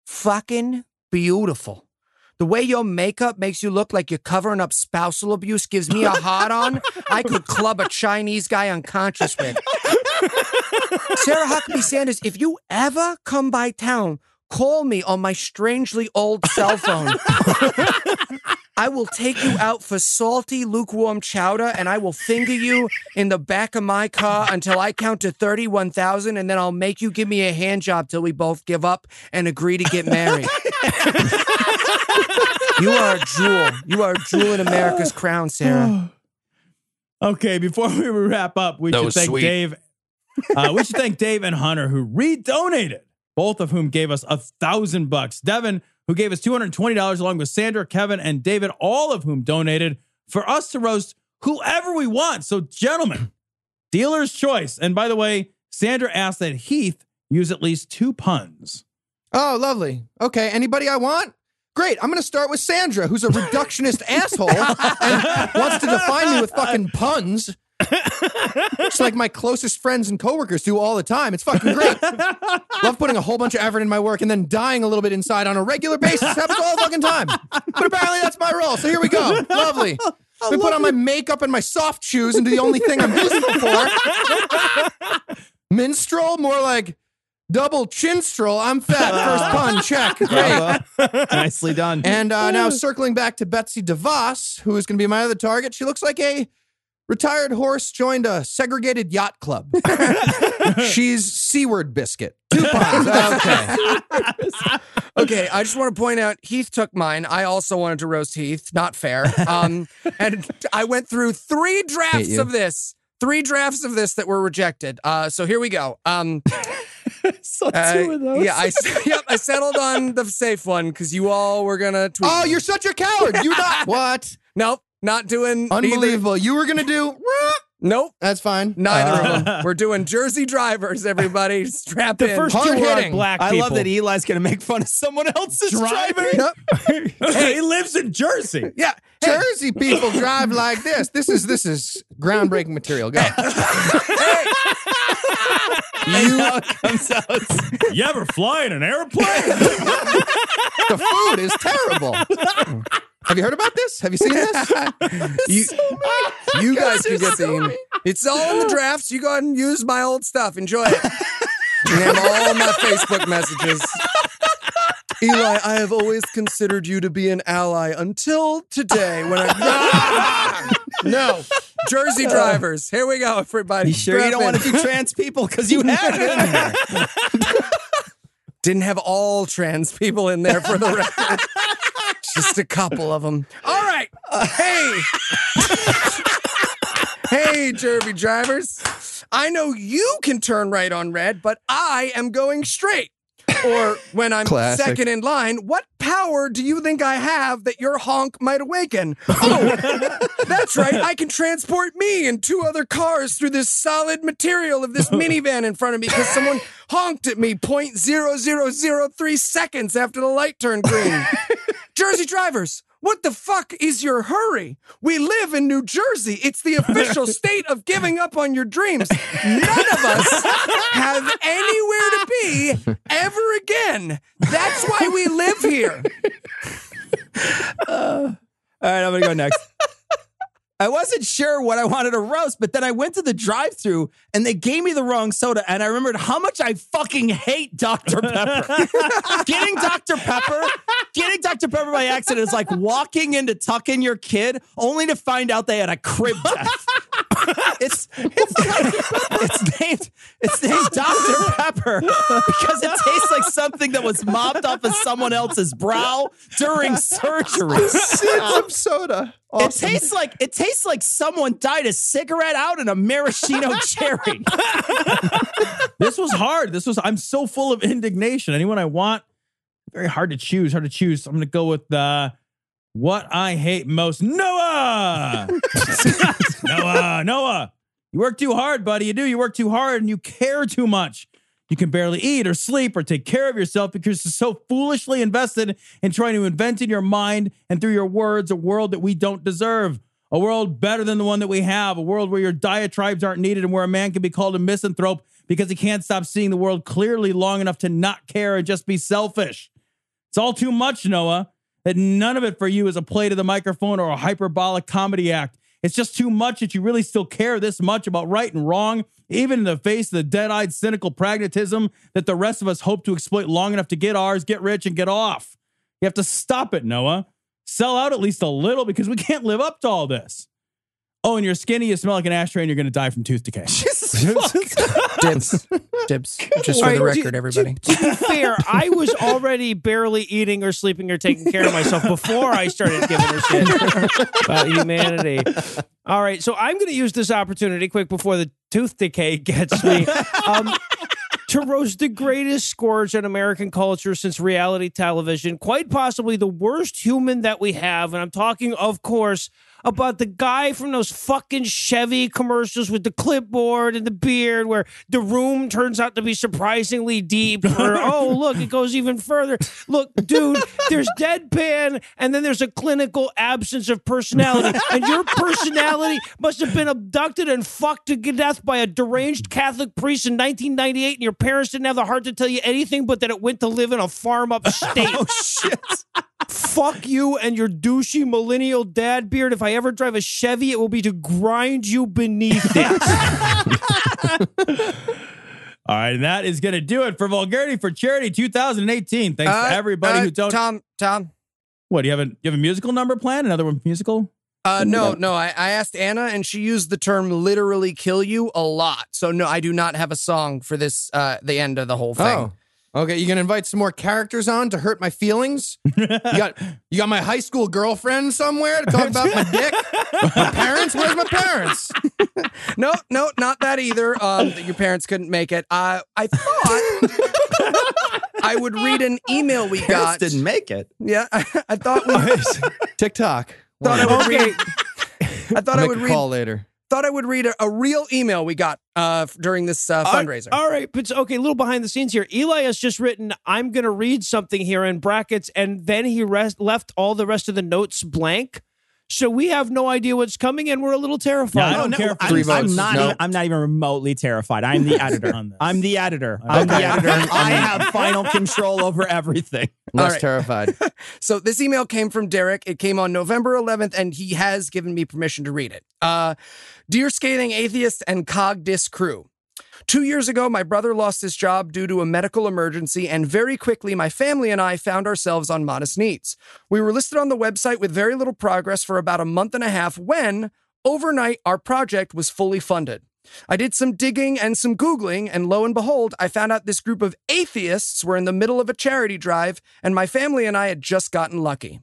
fucking beautiful. The way your makeup makes you look like you're covering up spousal abuse gives me a hard on. I could club a Chinese guy unconscious with. Sarah Huckabee Sanders, if you ever come by town, call me on my strangely old cell phone. I will take you out for salty, lukewarm chowder and I will finger you in the back of my car until I count to 31,000 and then I'll make you give me a hand job till we both give up and agree to get married. You are a jewel. You are a jewel in America's *sighs* crown, Sarah. *sighs* Okay, before we wrap up, we That should thank sweet. Dave. Uh, we should thank Dave and Hunter who re-donated, both of whom gave us a thousand bucks. Devin, who gave us two hundred twenty dollars, along with Sandra, Kevin, and David, all of whom donated for us to roast whoever we want. So, gentlemen, dealer's choice. And by the way, Sandra asked that Heath use at least two puns. Oh, lovely. Okay, anybody I want? Great. I'm going to start with Sandra, who's a reductionist *laughs* asshole and wants to define me with fucking puns. It's like my closest friends and coworkers do all the time. It's fucking great. Love putting a whole bunch of effort in my work and then dying a little bit inside on a regular basis. Happens all the fucking time. But apparently that's my role. So here we go. Lovely. We put on my makeup and my soft shoes and do the only thing I'm useful for. *laughs* Minstrel, more like double chinstrel. I'm fat. First *laughs* pun, check. Great. *laughs* Nicely done. And uh, now circling back to Betsy DeVos, who is going to be my other target. She looks like a Retired horse joined a segregated yacht club. *laughs* She's Seaward Biscuit. Two puns. Okay. Okay, I just want to point out Heath took mine. I also wanted to roast Heath. Not fair. Um, and I went through three drafts of this. Three drafts of this that were rejected. Uh, so here we go. Um, *laughs* so uh, two of those. Yeah, I *laughs* yep, I settled on the safe one because you all were gonna tweet. Oh, me. you're such a coward. You not *laughs* what? nope, not doing either. Unbelievable. You were gonna do Nope, that's fine. neither Uh. of them. We're doing Jersey drivers. Everybody, *laughs* strap in. The in. first Hard two were on hitting. black I love that Eli's going to make fun of someone else's Driving? driving. *laughs* hey, he lives in Jersey. yeah, Jersey people drive like this. This is this is groundbreaking material. Go. And now comes out. You ever fly in an airplane? *laughs* the food is terrible. Have you heard about this? Have you seen this? *laughs* you, you guys can This is get the so email. It's all in the drafts. You go ahead and use my old stuff. Enjoy it. *laughs* You have all my Facebook messages. Eli, I have always considered you to be an ally until today when I. no. Jersey drivers. Here we go, everybody. You sure you don't want to do trans people? Because you *laughs* have it in there. Didn't have all trans people in there for the record. *laughs* Just a couple of them. All right. Uh, hey. *laughs* hey, Jervy drivers. I know you can turn right on red, but I am going straight. Or when I'm Classic. second in line, what power do you think I have that your honk might awaken? *laughs* Oh, that's right. I can transport me and two other cars through this solid material of this *laughs* minivan in front of me because someone honked at me 0.0003 seconds after the light turned green. *laughs* Jersey drivers, what the fuck is your hurry? We live in New Jersey. It's the official *laughs* state of giving up on your dreams. None of us have anywhere to be ever again. That's why we live here. *laughs* Uh, all right, I'm going to go next. I wasn't sure what I wanted to roast, but then I went to the drive through and they gave me the wrong soda. And I remembered how much I fucking hate Dr. *laughs* Pepper. getting Dr. Pepper, getting Dr. Pepper by accident is like walking in to tuck in your kid only to find out they had a crib death. It's it's it's named it's named Dr. Pepper because it tastes like something that was mopped off of someone else's brow during surgery. Some soda. It tastes like it tastes like someone died a cigarette out in a maraschino *laughs* cherry. this was hard. This was. I'm so full of indignation. Anyone I want. Very hard to choose. Hard to choose. I'm going to go with uh, what I hate most. Noah. *laughs* Noah. Noah. You work too hard, buddy. You do. You work too hard, and you care too much. You can barely eat or sleep or take care of yourself because you're so foolishly invested in trying to invent in your mind and through your words a world that we don't deserve. A world better than the one that we have. A world where your diatribes aren't needed and where a man can be called a misanthrope because he can't stop seeing the world clearly long enough to not care and just be selfish. It's all too much, Noah, that none of it for you is a play to the microphone or a hyperbolic comedy act. It's just too much that you really still care this much about right and wrong, even in the face of the dead eyed, cynical pragmatism that the rest of us hope to exploit long enough to get ours, get rich, and get off. You have to stop it, Noah. Sell out at least a little because we can't live up to all this. Oh, and you're skinny, you smell like an ashtray, and you're going to die from tooth decay. *laughs* *laughs* Dibs. Dibs. Just for the right, record, to- everybody. To be fair, *laughs* I was already barely eating or sleeping or taking care of myself before I started giving her shit about humanity. All right, so I'm going to use this opportunity quick before the tooth decay gets me. Um, to roast the greatest scourge in American culture since reality television, quite possibly the worst human that we have. And I'm talking, of course, about the guy from those fucking Chevy commercials with the clipboard and the beard, where the room turns out to be surprisingly deep. Or, *laughs* oh, look, it goes even further. Look, dude, there's deadpan, and then there's a clinical absence of personality. *laughs* And your personality must have been abducted and fucked to death by a deranged Catholic priest in 1998, and your parents didn't have the heart to tell you anything but that it went to live in a farm upstate. *laughs* oh, shit. Fuck you and your douchey millennial dad beard. If I ever drive a Chevy, it will be to grind you beneath it. *laughs* All right, and that is going to do it for Vulgarity for Charity 2018. Thanks Uh, to everybody uh, who don't. Tom, Tom, What do you have? A, you have a musical number planned? Another one musical? Uh, no, no. I, I asked Anna, and she used the term "literally kill you" a lot. So no, I do not have a song for this. Uh, the end of the whole thing. Oh. Okay, you gonna invite some more characters on to hurt my feelings? You got you got my high school girlfriend somewhere to talk about my dick? My parents? Where's my parents? no, no, not that either. Um, your parents couldn't make it. Uh, I thought I would read an email we Parents got. didn't make it. Yeah, I, I thought we *laughs* TikTok. thought I would read. I thought I'll I make would a read. call later. Thought I would read a, a real email we got uh, f- during this uh, All- fundraiser. All right, but okay, a little behind the scenes here. Eli has just written, "I'm going to read something here in brackets," and then he rest, left all the rest of the notes blank. So we have no idea what's coming, and we're a little terrified. Oh, no, I'm, I'm not. Even, I'm not even remotely terrified. I'm the *laughs* editor. I'm the editor. I'm the editor. *laughs* I have final control over everything. *laughs* All right. terrified. So this email came from Derek. It came on November 11th, and he has given me permission to read it. Uh, Dear Scathing Atheist and Cog Dis crew. Two years ago, my brother lost his job due to a medical emergency, and very quickly, my family and I found ourselves on Modest Needs. We were listed on the website with very little progress for about a month and a half when, overnight, our project was fully funded. I did some digging and some Googling, and lo and behold, I found out this group of atheists were in the middle of a charity drive, and my family and I had just gotten lucky.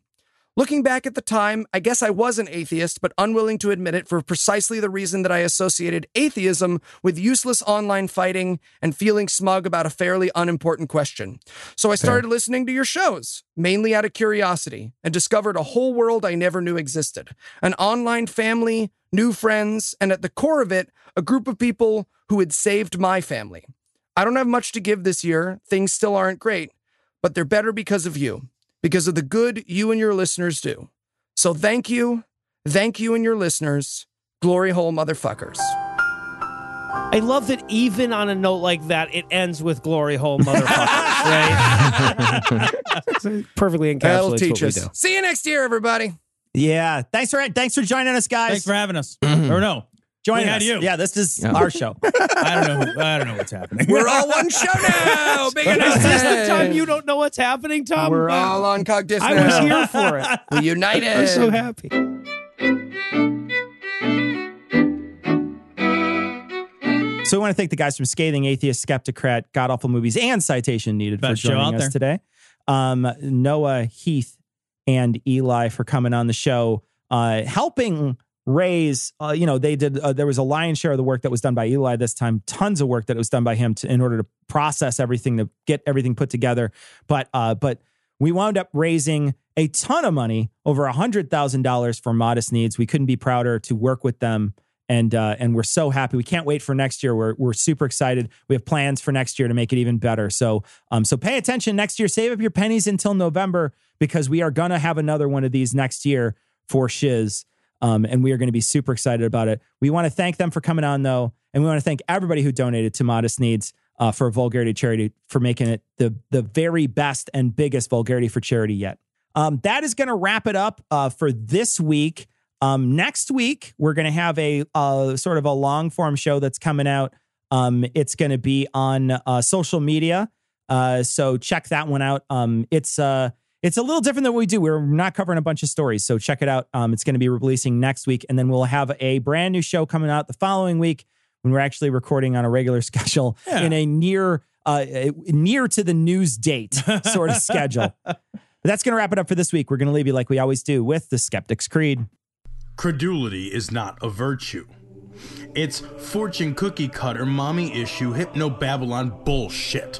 Looking back at the time, I guess I was an atheist, but unwilling to admit it for precisely the reason that I associated atheism with useless online fighting and feeling smug about a fairly unimportant question. So I started listening to your shows, mainly out of curiosity, and discovered a whole world I never knew existed an online family, new friends, and at the core of it, a group of people who had saved my family. I don't have much to give this year. Things still aren't great, but they're better because of you, because of the good you and your listeners do. So thank you, thank you and your listeners. Glory hole motherfuckers. I love that even on a note like that, it ends with glory hole motherfuckers, *laughs* right? *laughs* Perfectly encapsulates That'll what teach we us. do. See you next year, everybody. Yeah. Thanks for thanks for joining us, guys. Thanks for having us. *clears throat* or no, joining we us. you. Yeah, this is Yeah. our show. *laughs* I don't know. Who, I don't know what's happening. We're all one show now. *laughs* Big Is this the time you don't know what's happening, Tom? We're all on Cogdis I was here *laughs* for it. We're united. I'm so happy. So we want to thank the guys from Scathing Atheist, Skeptocrat, God Awful Movies, and Citation Needed Best for joining us there. today. Um, Noah, Heath, and Eli for coming on the show, uh, helping raise. Uh, you know, they did. Uh, there was a lion's share of the work that was done by Eli this time. Tons of work that was done by him to, in order to process everything, to get everything put together. But uh, but we wound up raising a ton of money, over a hundred thousand dollars for Modest Needs. We couldn't be prouder to work with them and uh, and we're so happy. We can't wait for next year. We're we're super excited. We have plans for next year to make it even better. So um so pay attention next year. Save up your pennies until November because we are gonna have another one of these next year for Shiz. Um, and we are going to be super excited about it. We want to thank them for coming on though, and we want to thank everybody who donated to Modest Needs uh, for Vulgarity Charity for making it the the very best and biggest vulgarity for charity yet. Um, that is going to wrap it up uh, for this week. Um, next week, we're going to have a uh, sort of a long form show that's coming out. Um, it's going to be on uh, social media. Uh, so check that one out. Um, it's uh, it's a little different than what we do. We're not covering a bunch of stories. So check it out. Um, it's going to be releasing next week. And then we'll have a brand new show coming out the following week when we're actually recording on a regular *laughs* schedule Yeah. in a near uh, near to the news date sort of *laughs* schedule. But that's going to wrap it up for this week. We're going to leave you like we always do with the Skeptic's Creed. Credulity is not a virtue. It's fortune cookie cutter, mommy issue, hypno Babylon bullshit.